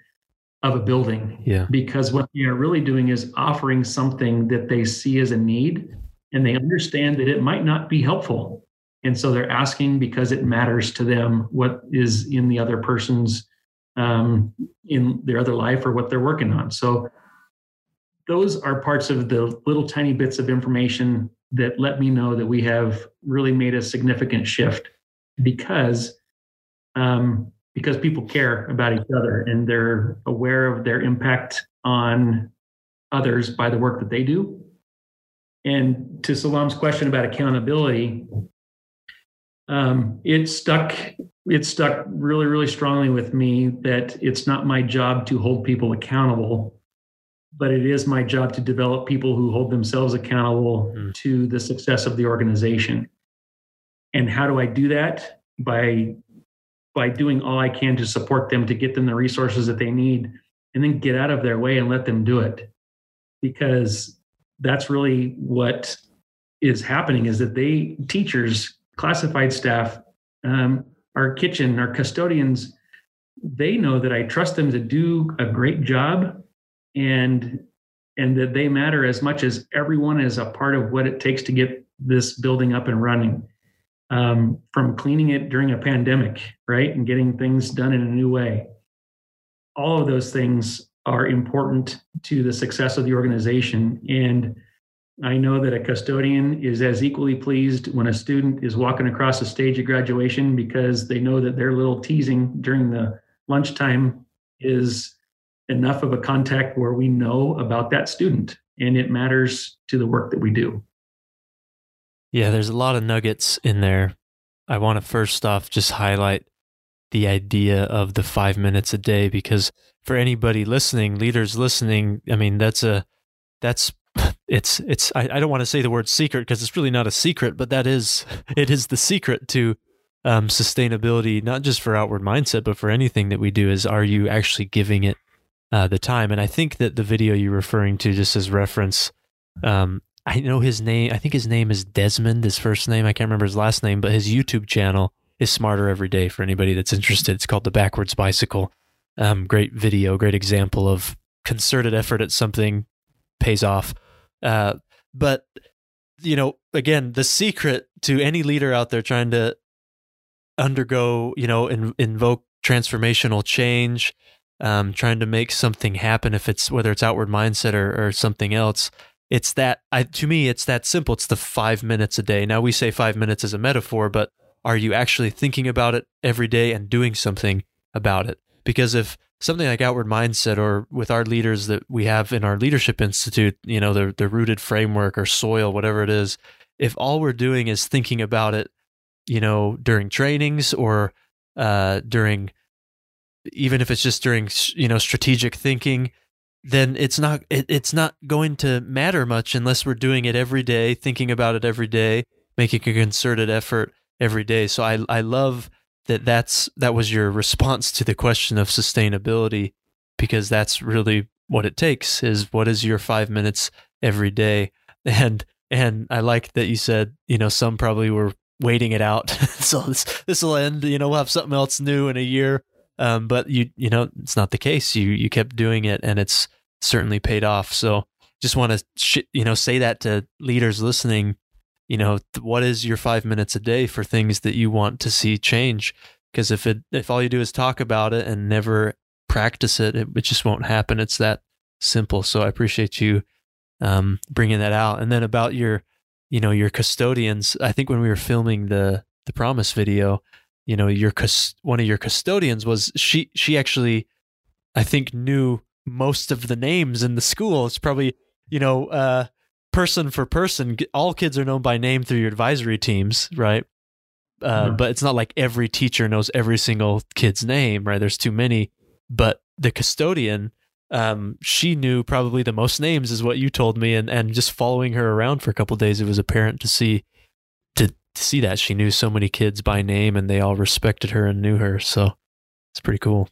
of a building. Yeah. Because what they are really doing is offering something that they see as a need and they understand that it might not be helpful. And so they're asking because it matters to them what is in the other person's um, in their other life or what they're working on. So those are parts of the little tiny bits of information that let me know that we have really made a significant shift because um, because people care about each other and they're aware of their impact on others by the work that they do. And to Salam's question about accountability, um, it stuck. It stuck really, really strongly with me that it's not my job to hold people accountable, but it is my job to develop people who hold themselves accountable mm. to the success of the organization. And how do I do that? By by doing all I can to support them to get them the resources that they need and then get out of their way and let them do it. Because that's really what is happening is that they teachers, classified staff, um, our kitchen, our custodians, they know that I trust them to do a great job and and that they matter as much as everyone is a part of what it takes to get this building up and running um, from cleaning it during a pandemic, right, and getting things done in a new way. All of those things are important to the success of the organization. And I know that a custodian is as equally pleased when a student is walking across the stage at graduation because they know that their little teasing during the lunchtime is enough of a contact where we know about that student and it matters to the work that we do. Yeah, there's a lot of nuggets in there. I want to first off just highlight the idea of the five minutes a day because for anybody listening, leaders listening, I mean, that's a, that's, it's, it's, I, I don't want to say the word secret because it's really not a secret, but that is, it is the secret to um, sustainability, not just for outward mindset, but for anything that we do is are you actually giving it uh, the time? And I think that the video you're referring to, just as reference, um, I know his name. I think his name is Desmond. His first name, I can't remember his last name, but his YouTube channel is Smarter Every Day for anybody that's interested. It's called The Backwards Bicycle. Um, great video, great example of concerted effort at something pays off. Uh, but you know, again, the secret to any leader out there trying to undergo, you know, in, invoke transformational change, um, trying to make something happen, if it's whether it's outward mindset or, or something else, it's that I, to me it's that simple. It's the five minutes a day. Now we say five minutes as a metaphor but are you actually thinking about it every day and doing something about it? Because if something like outward mindset or with our leaders that we have in our leadership institute you know the, the rooted framework or soil whatever it is if all we're doing is thinking about it you know during trainings or uh, during even if it's just during you know strategic thinking then it's not it, it's not going to matter much unless we're doing it every day, thinking about it every day, making a concerted effort every day. So I I love that that's that was your response to the question of sustainability because that's really what it takes is what is your 5 minutes every day and and I like that you said, you know, some probably were waiting it out. so this this will end. You know, we'll have something else new in a year. Um, but you you know it's not the case. You you kept doing it, and it's certainly paid off. So just want to sh- you know say that to leaders listening. You know, what is your five minutes a day for things that you want to see change? Because if it if all you do is talk about it and never practice it, it, it just won't happen. It's that simple. So I appreciate you um, bringing that out. And then about your, you know, your custodians. I think when we were filming the the promise video, you know, your one of your custodians was she. She actually, I think, knew most of the names in the school. It's probably you know, uh, person for person. All kids are known by name through your advisory teams, right? Uh, But it's not like every teacher knows every single kid's name, right? There's too many. But the custodian um, she knew probably the most names is what you told me and, and just following her around for a couple days it was apparent to see see that. She knew so many kids by name and they all respected her and knew her. So it's pretty cool.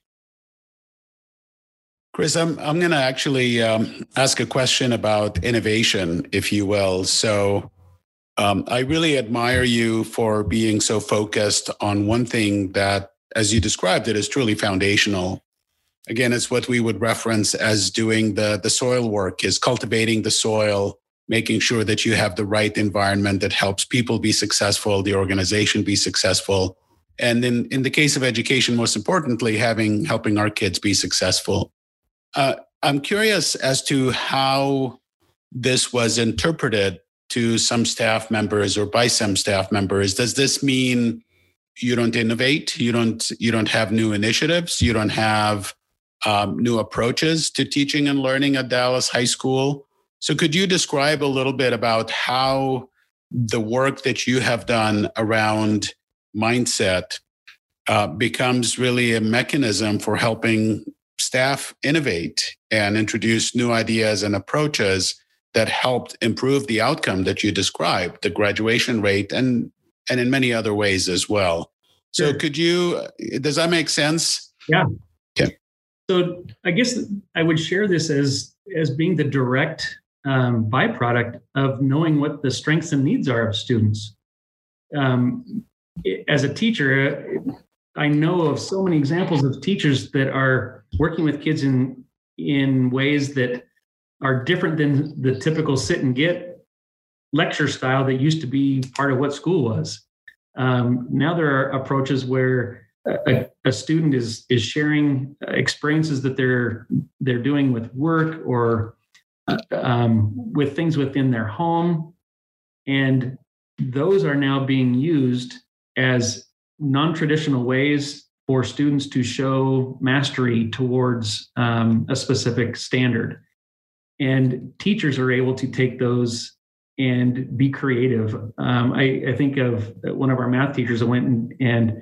Chris i'm, I'm going to actually um, ask a question about innovation if you will. So um, i really admire you for being so focused on one thing that as you described it is truly foundational. Again it's what we would reference as doing the the soil work is cultivating the soil making sure that you have the right environment that helps people be successful the organization be successful and in in the case of education most importantly having helping our kids be successful. Uh, i'm curious as to how this was interpreted to some staff members or by some staff members. Does this mean you don't innovate? You don't you don't have new initiatives? You don't have um, new approaches to teaching and learning at Dallas High School. So, could you describe a little bit about how the work that you have done around mindset uh, becomes really a mechanism for helping staff innovate and introduce new ideas and approaches that helped improve the outcome that you described, the graduation rate, and and in many other ways as well. So, sure. could you? Does that make sense? Yeah, Okay. so I guess I would share this as as being the direct um, byproduct of knowing what the strengths and needs are of students. Um, as a teacher, I know of so many examples of teachers that are working with kids in in ways that are different than the typical sit and get lecture style that used to be part of what school was. Um, now there are approaches where a, a, student is is sharing experiences that they're they're doing with work or uh, um, with things within their home, and those are now being used as non-traditional ways for students to show mastery towards um, a specific standard. And teachers are able to take those and be creative. Um, I, I, think of one of our math teachers that went and, and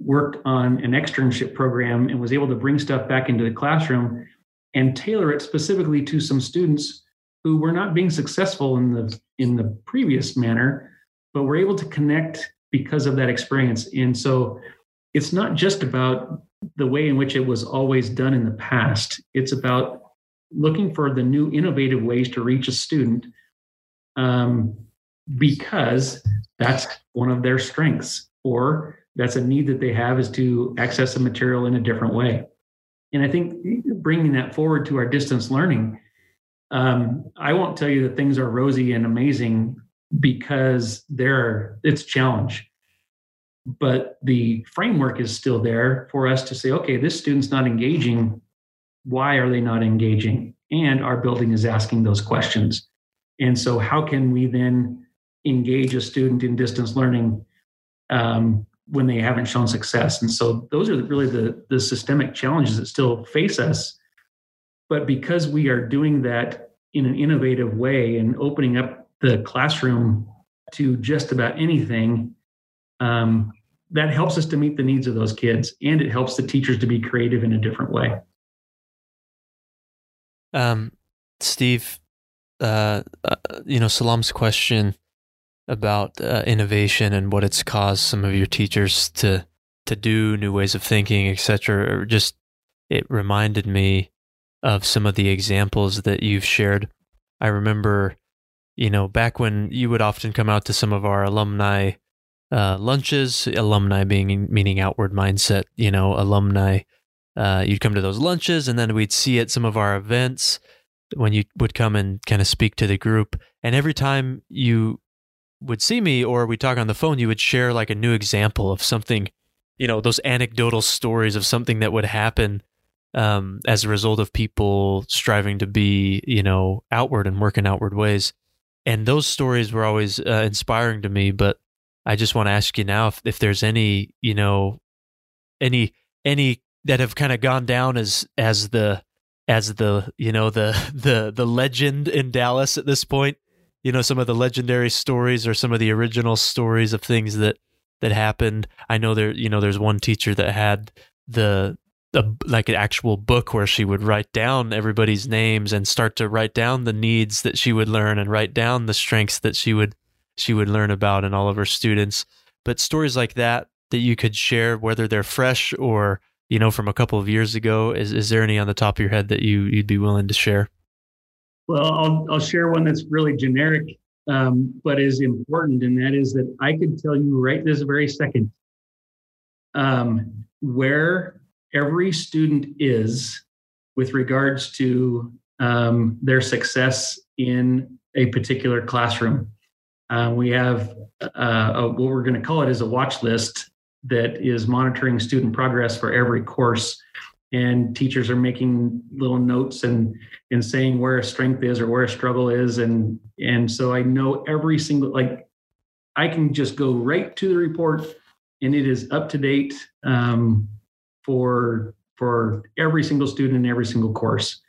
worked on an externship program and was able to bring stuff back into the classroom and tailor it specifically to some students who were not being successful in the in the previous manner but were able to connect because of that experience and so it's not just about the way in which it was always done in the past it's about looking for the new innovative ways to reach a student um, because that's one of their strengths or that's a need that they have is to access the material in a different way. And I think bringing that forward to our distance learning, um, I won't tell you that things are rosy and amazing because there it's challenge. But the framework is still there for us to say, okay, this student's not engaging. Why are they not engaging? And our building is asking those questions. And so, how can we then engage a student in distance learning um, when they haven't shown success. And so those are really the, the systemic challenges that still face us. But because we are doing that in an innovative way and opening up the classroom to just about anything, um, that helps us to meet the needs of those kids and it helps the teachers to be creative in a different way. Um, Steve, uh, uh, you know, Salam's question about uh, innovation and what it's caused some of your teachers to to do, new ways of thinking, etc. Just it reminded me of some of the examples that you've shared. I remember, you know, back when you would often come out to some of our alumni uh, lunches, alumni being meaning outward mindset, you know, alumni. Uh, you'd come to those lunches and then we'd see at some of our events when you would come and kind of speak to the group. And every time you would see me or we talk on the phone, you would share like a new example of something, you know, those anecdotal stories of something that would happen um, as a result of people striving to be, you know, outward and work in outward ways. And those stories were always uh, inspiring to me. But I just want to ask you now if, if there's any, you know, any any that have kind of gone down as as the as the you know the the the legend in Dallas at this point. You know some of the legendary stories or some of the original stories of things that that happened. I know there you know there's one teacher that had the like an actual book where she would write down everybody's names and start to write down the needs that she would learn and write down the strengths that she would she would learn about in all of her students. But stories like that that you could share, whether they're fresh or you know from a couple of years ago, is is there any on the top of your head that you you'd be willing to share? Well, I'll I'll share one that's really generic, um, but is important, and that is that I could tell you right this very second um, where every student is with regards to um, their success in a particular classroom. Uh, we have uh, a, what we're going to call it is a watch list that is monitoring student progress for every course and teachers are making little notes and and saying where a strength is or where a struggle is. And and so i know every single like i can just go right to the report and it is up to date um, for for every single student in every single course.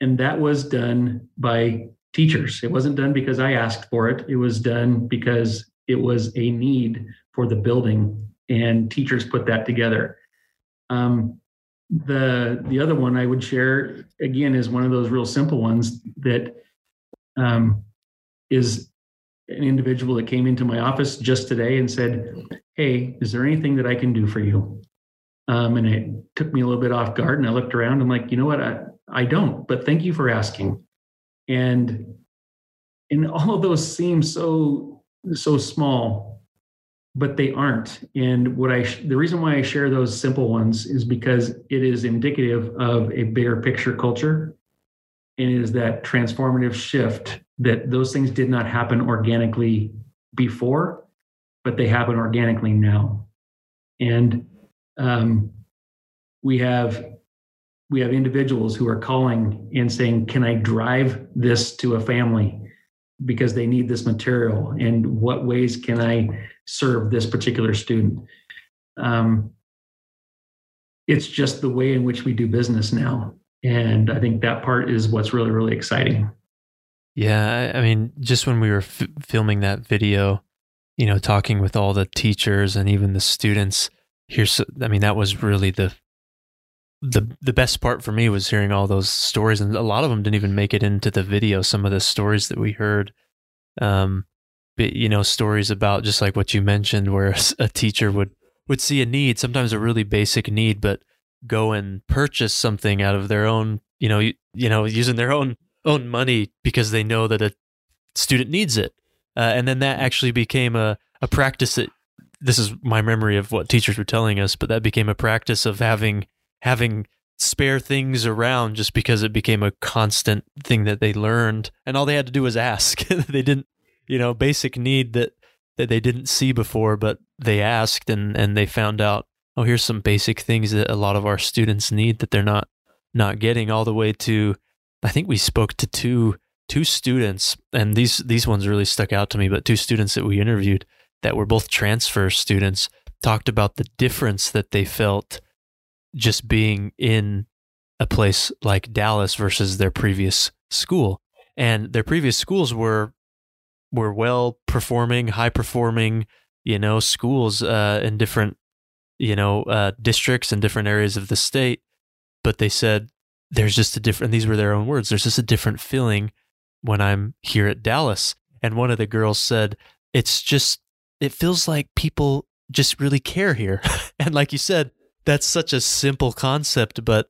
And that was done by teachers. It wasn't done because i asked for it. It was done because it was a need for the building and teachers put that together. Um, the the other one i would share again is one of those real simple ones that um, is an individual that came into my office just today and said hey is there anything that i can do for you um, and it took me a little bit off guard. And I looked around. And I'm like, you know what? I, I don't, but thank you for asking. And and all of those seem so so small, but they aren't. And what I the reason why I share those simple ones is because it is indicative of a bigger picture culture, and it is that transformative shift that those things did not happen organically before, but they happen organically now. And um, we have we have individuals who are calling and saying, "Can I drive this to a family because they need this material? And what ways can I serve this particular student?" Um, it's just the way in which we do business now, and I think that part is what's really really exciting. Yeah, I mean, just when we were f- filming that video, you know, talking with all the teachers and even the students here's i mean that was really the the the best part for me was hearing all those stories and a lot of them didn't even make it into the video some of the stories that we heard. Um but, you know stories about just like what you mentioned where a teacher would would see a need sometimes a really basic need but go and purchase something out of their own you know you, you know using their own own money because they know that a student needs it. Uh, and then that actually became a a practice that this is my memory of what teachers were telling us, but that became a practice of having having spare things around just because it became a constant thing that they learned and all they had to do was ask. they didn't, you know, basic need that that they didn't see before, but they asked and and they found out, oh, here's some basic things that a lot of our students need that they're not not getting all the way to I think we spoke to two two students and these these ones really stuck out to me, but two students that we interviewed that were both transfer students talked about the difference that they felt just being in a place like Dallas versus their previous school. And their previous schools were were well performing, high performing, you know, schools uh, in different, you know, uh, districts and different areas of the state. But they said there's just a different. These were their own words. There's just a different feeling when I'm here at Dallas. And one of the girls said, "It's just it feels like people just really care here. and like you said, that's such a simple concept, but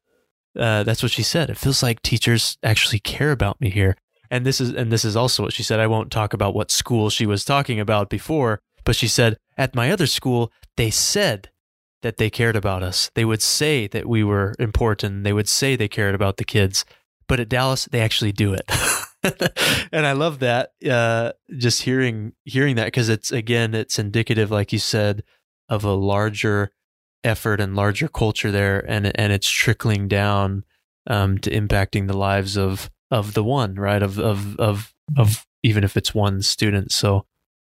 uh, that's what she said. It feels like teachers actually care about me here. And this is and this is also what she said. I won't talk about what school she was talking about before, but she said at my other school, they said that they cared about us. They would say that we were important. They would say they cared about the kids. But at Dallas, they actually do it. and I love that. Uh, just hearing hearing that because it's again, it's indicative, like you said, of a larger effort and larger culture there, and and it's trickling down um, to impacting the lives of of the one, right? Of of of of even if it's one student. So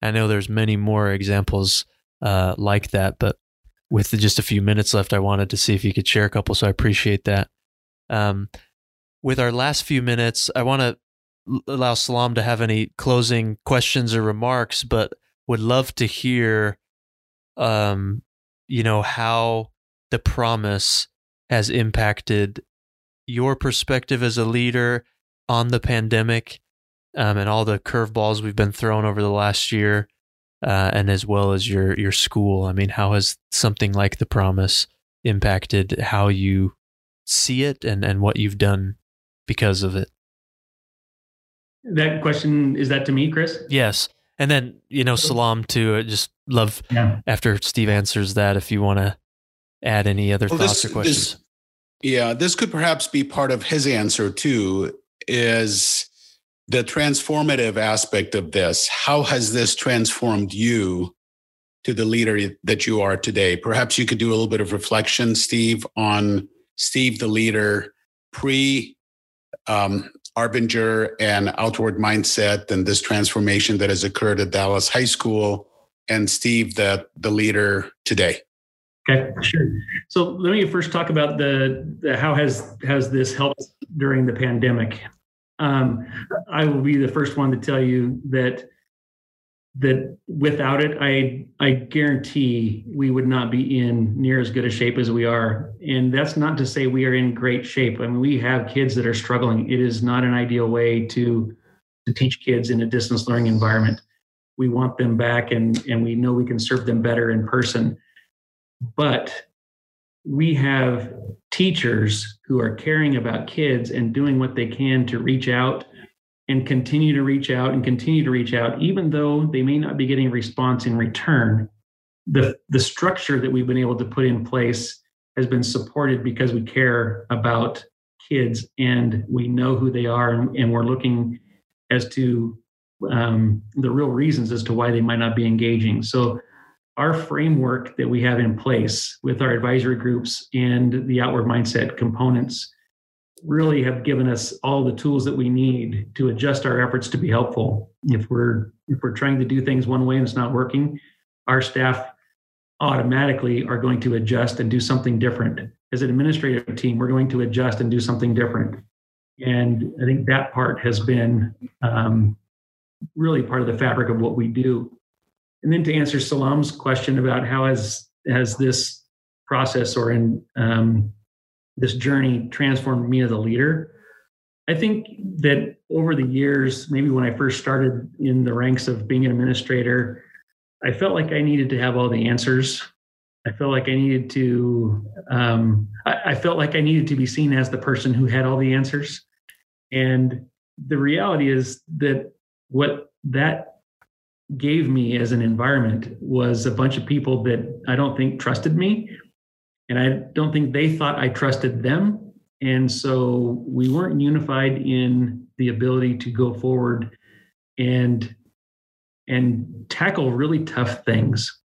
I know there's many more examples uh, like that, but with just a few minutes left, I wanted to see if you could share a couple. So I appreciate that. Um, with our last few minutes, I want to allow Salam to have any closing questions or remarks, but would love to hear, um, you know, how the promise has impacted your perspective as a leader on the pandemic um, and all the curveballs we've been thrown over the last year, uh, and as well as your your school. I mean, how has something like the promise impacted how you see it and and what you've done because of it? That question is that to me, Chris? Yes. And then, you know, Salam too. I just love Yeah. after Steve answers that if you want to add any other Well, thoughts this- or questions. this- Yeah, this could perhaps be part of his answer too. Is the transformative aspect of this? How has this transformed you to the leader that you are today? Perhaps you could do a little bit of reflection, Steve, on Steve, the leader, pre um, Arbinger and outward mindset, and this transformation that has occurred at Dallas High School, and Steve, the the leader today. Okay, sure. So let me first talk about the, the how has has this helped during the pandemic. Um, I will be the first one to tell you that that without it, I I guarantee we would not be in near as good a shape as we are. And that's not to say we are in great shape. I mean, we have kids that are struggling. It is not an ideal way to to teach kids in a distance learning environment. We want them back, and and we know we can serve them better in person but we have teachers who are caring about kids and doing what they can to reach out and continue to reach out and continue to reach out even though they may not be getting response in return the the structure that we've been able to put in place has been supported because we care about kids and we know who they are and, and we're looking as to um, the real reasons as to why they might not be engaging. So our framework that we have in place with our advisory groups and the outward mindset components really have given us all the tools that we need to adjust our efforts to be helpful. If we're if we're trying to do things one way and it's not working our staff automatically are going to adjust and do something different. As an administrative team we're going to adjust and do something different. And i think that part has been um, really part of the fabric of what we do. And then to answer Salam's question about how has has this process or in um, this journey transformed me as a leader, I think that over the years, maybe when I first started in the ranks of being an administrator, I felt like I needed to have all the answers. I felt like I needed to. Um, I, I felt like I needed to be seen as the person who had all the answers, and the reality is that what that gave me as an environment was a bunch of people that I don't think trusted me. And I don't think they thought I trusted them. And so we weren't unified in the ability to go forward and and tackle really tough things.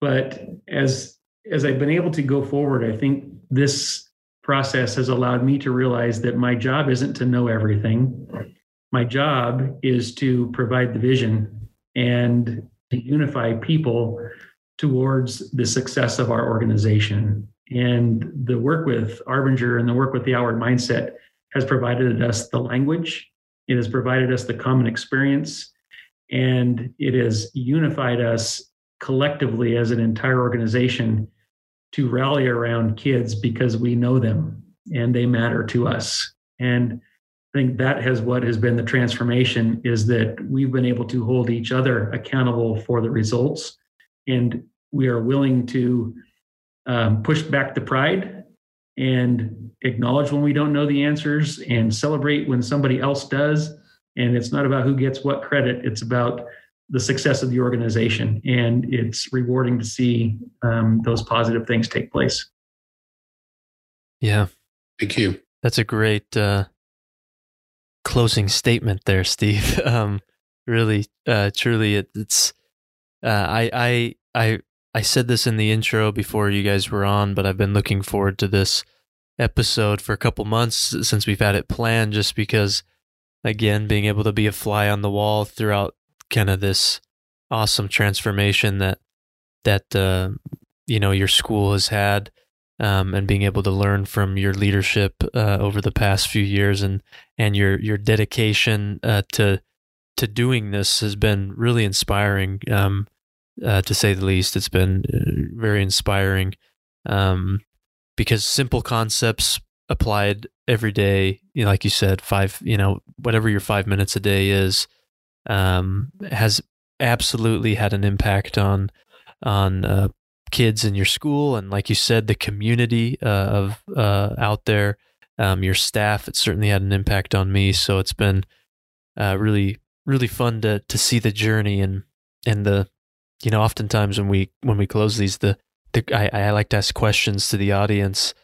But as as I've been able to go forward, I think this process has allowed me to realize that my job isn't to know everything my job is to provide the vision and to unify people towards the success of our organization. And the work with Arbinger and the work with the Outward Mindset has provided us the language, it has provided us the common experience, and it has unified us collectively as an entire organization to rally around kids because we know them and they matter to us. And I think that has what has been the transformation is that we've been able to hold each other accountable for the results, and we are willing to um, push back the pride and acknowledge when we don't know the answers and celebrate when somebody else does. And it's not about who gets what credit; it's about the success of the organization, and it's rewarding to see um, those positive things take place. Yeah, thank you. That's a great uh, closing statement there, Steve. Um, really, uh, truly, it, it's. Uh, I I I I said this in the intro before you guys were on, but I've been looking forward to this episode for a couple months since we've had it planned, just because, again, being able to be a fly on the wall throughout kind of this awesome transformation that that uh, you know your school has had, um, and being able to learn from your leadership uh, over the past few years and and your your dedication uh, to to doing this has been really inspiring, um, uh, to say the least. It's been uh, very inspiring um, because simple concepts applied every day, you know, like you said, five, you know, whatever your five minutes a day is, um, has absolutely had an impact on on uh, kids in your school and, like you said, the community uh, of uh, out there, um, your staff. It certainly had an impact on me. So it's been uh, really really fun to to see the journey and and the you know oftentimes when we when we close these the, the I, I like to ask questions to the audience.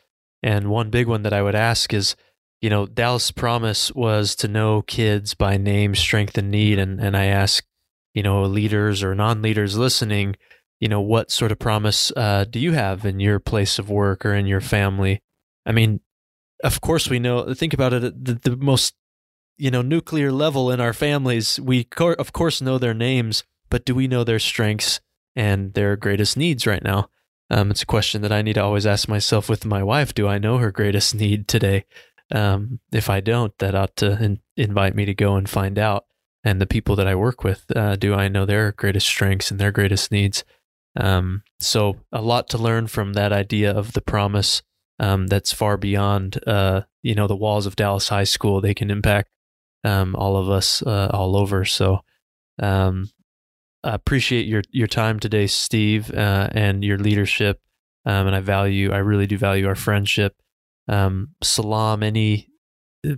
And one big one that I would ask is you know Dallas promise was to know kids by name strength and need. And and I ask you know leaders or non-leaders listening you know what sort of promise uh, do you have in your place of work or in your family? I mean of course we know think about it the, the most you know nuclear level in our families. We co- of course know their names but do we know their strengths and their greatest needs right now? Um, it's a question that i need to always ask myself with my wife. Do i know her greatest need today? Um, if i don't that ought to in- invite me to go and find out. And the people that i work with uh, do i know their greatest strengths and their greatest needs? Um, so a lot to learn from that idea of the promise um, that's far beyond uh, you know the walls of dallas high school. They can impact um, all of us uh, all over. So um, I appreciate your your time today, Steve, uh, and your leadership. Um, and I value, I really do value our friendship. Um, Salam, any,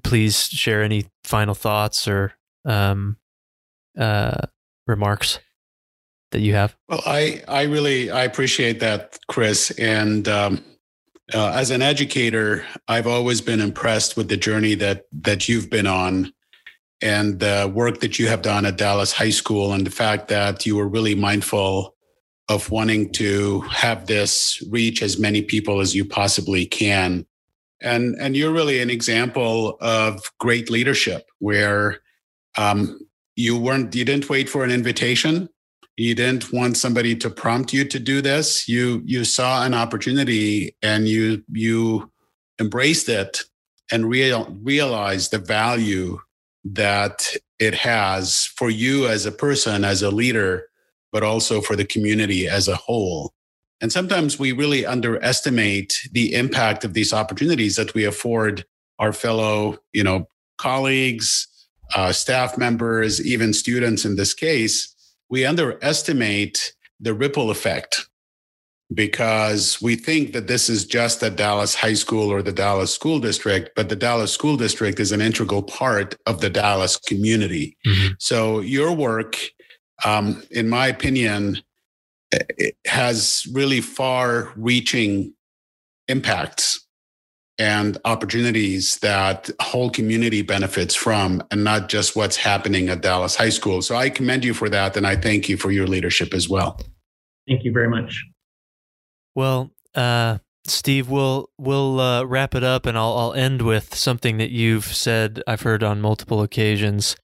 please share any final thoughts or um, uh, remarks that you have. Well, I I really I appreciate that, Chris, and. Um, uh, as an educator, I've always been impressed with the journey that that you've been on and the work that you have done at Dallas High School and the fact that you were really mindful of wanting to have this reach as many people as you possibly can. And, and you're really an example of great leadership where um, you weren't, you didn't wait for an invitation. You didn't want somebody to prompt you to do this. You, you saw an opportunity and you, you embraced it and real, realized the value that it has for you as a person, as a leader, but also for the community as a whole. And sometimes we really underestimate the impact of these opportunities that we afford our fellow, you know, colleagues, uh, staff members, even students in this case. We underestimate the ripple effect because we think that this is just a Dallas high school or the Dallas school district, but the Dallas school district is an integral part of the Dallas community. Mm-hmm. So your work, um, in my opinion, has really far reaching impacts and opportunities that whole community benefits from and not just what's happening at Dallas High School. So I commend you for that and I thank you for your leadership as well. Thank you very much. Well, uh, Steve, we'll we'll uh, wrap it up, and I'll I'll end with something that you've said. I've heard on multiple occasions,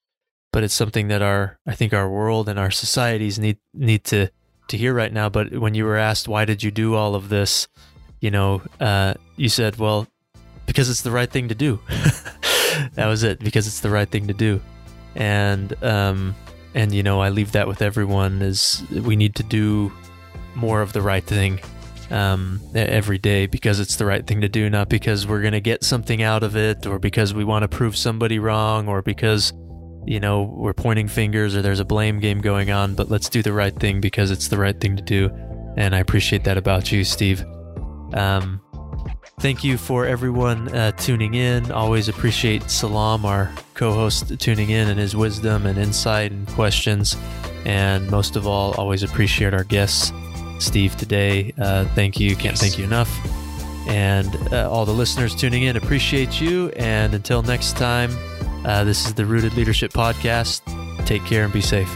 but it's something that our I think our world and our societies need need to to hear right now. But when you were asked why did you do all of this, you know, uh, you said, well, because it's the right thing to do. that was it, because it's the right thing to do, and um, and you know, I leave that with everyone: is we need to do more of the right thing um, every day because it's the right thing to do, not because we're going to get something out of it or because we want to prove somebody wrong or because, you know, we're pointing fingers or there's a blame game going on, but let's do the right thing because it's the right thing to do. And I appreciate that about you, Steve. Um, thank you for everyone uh, tuning in. Always appreciate Salam, our co host, tuning in and his wisdom and insight and questions. And most of all, always appreciate our guests. Steve, today, uh, thank you. Can't Yes. thank you enough. And uh, all the listeners tuning in, appreciate you. And until next time, uh, this is the Rooted Leadership Podcast. Take care and be safe.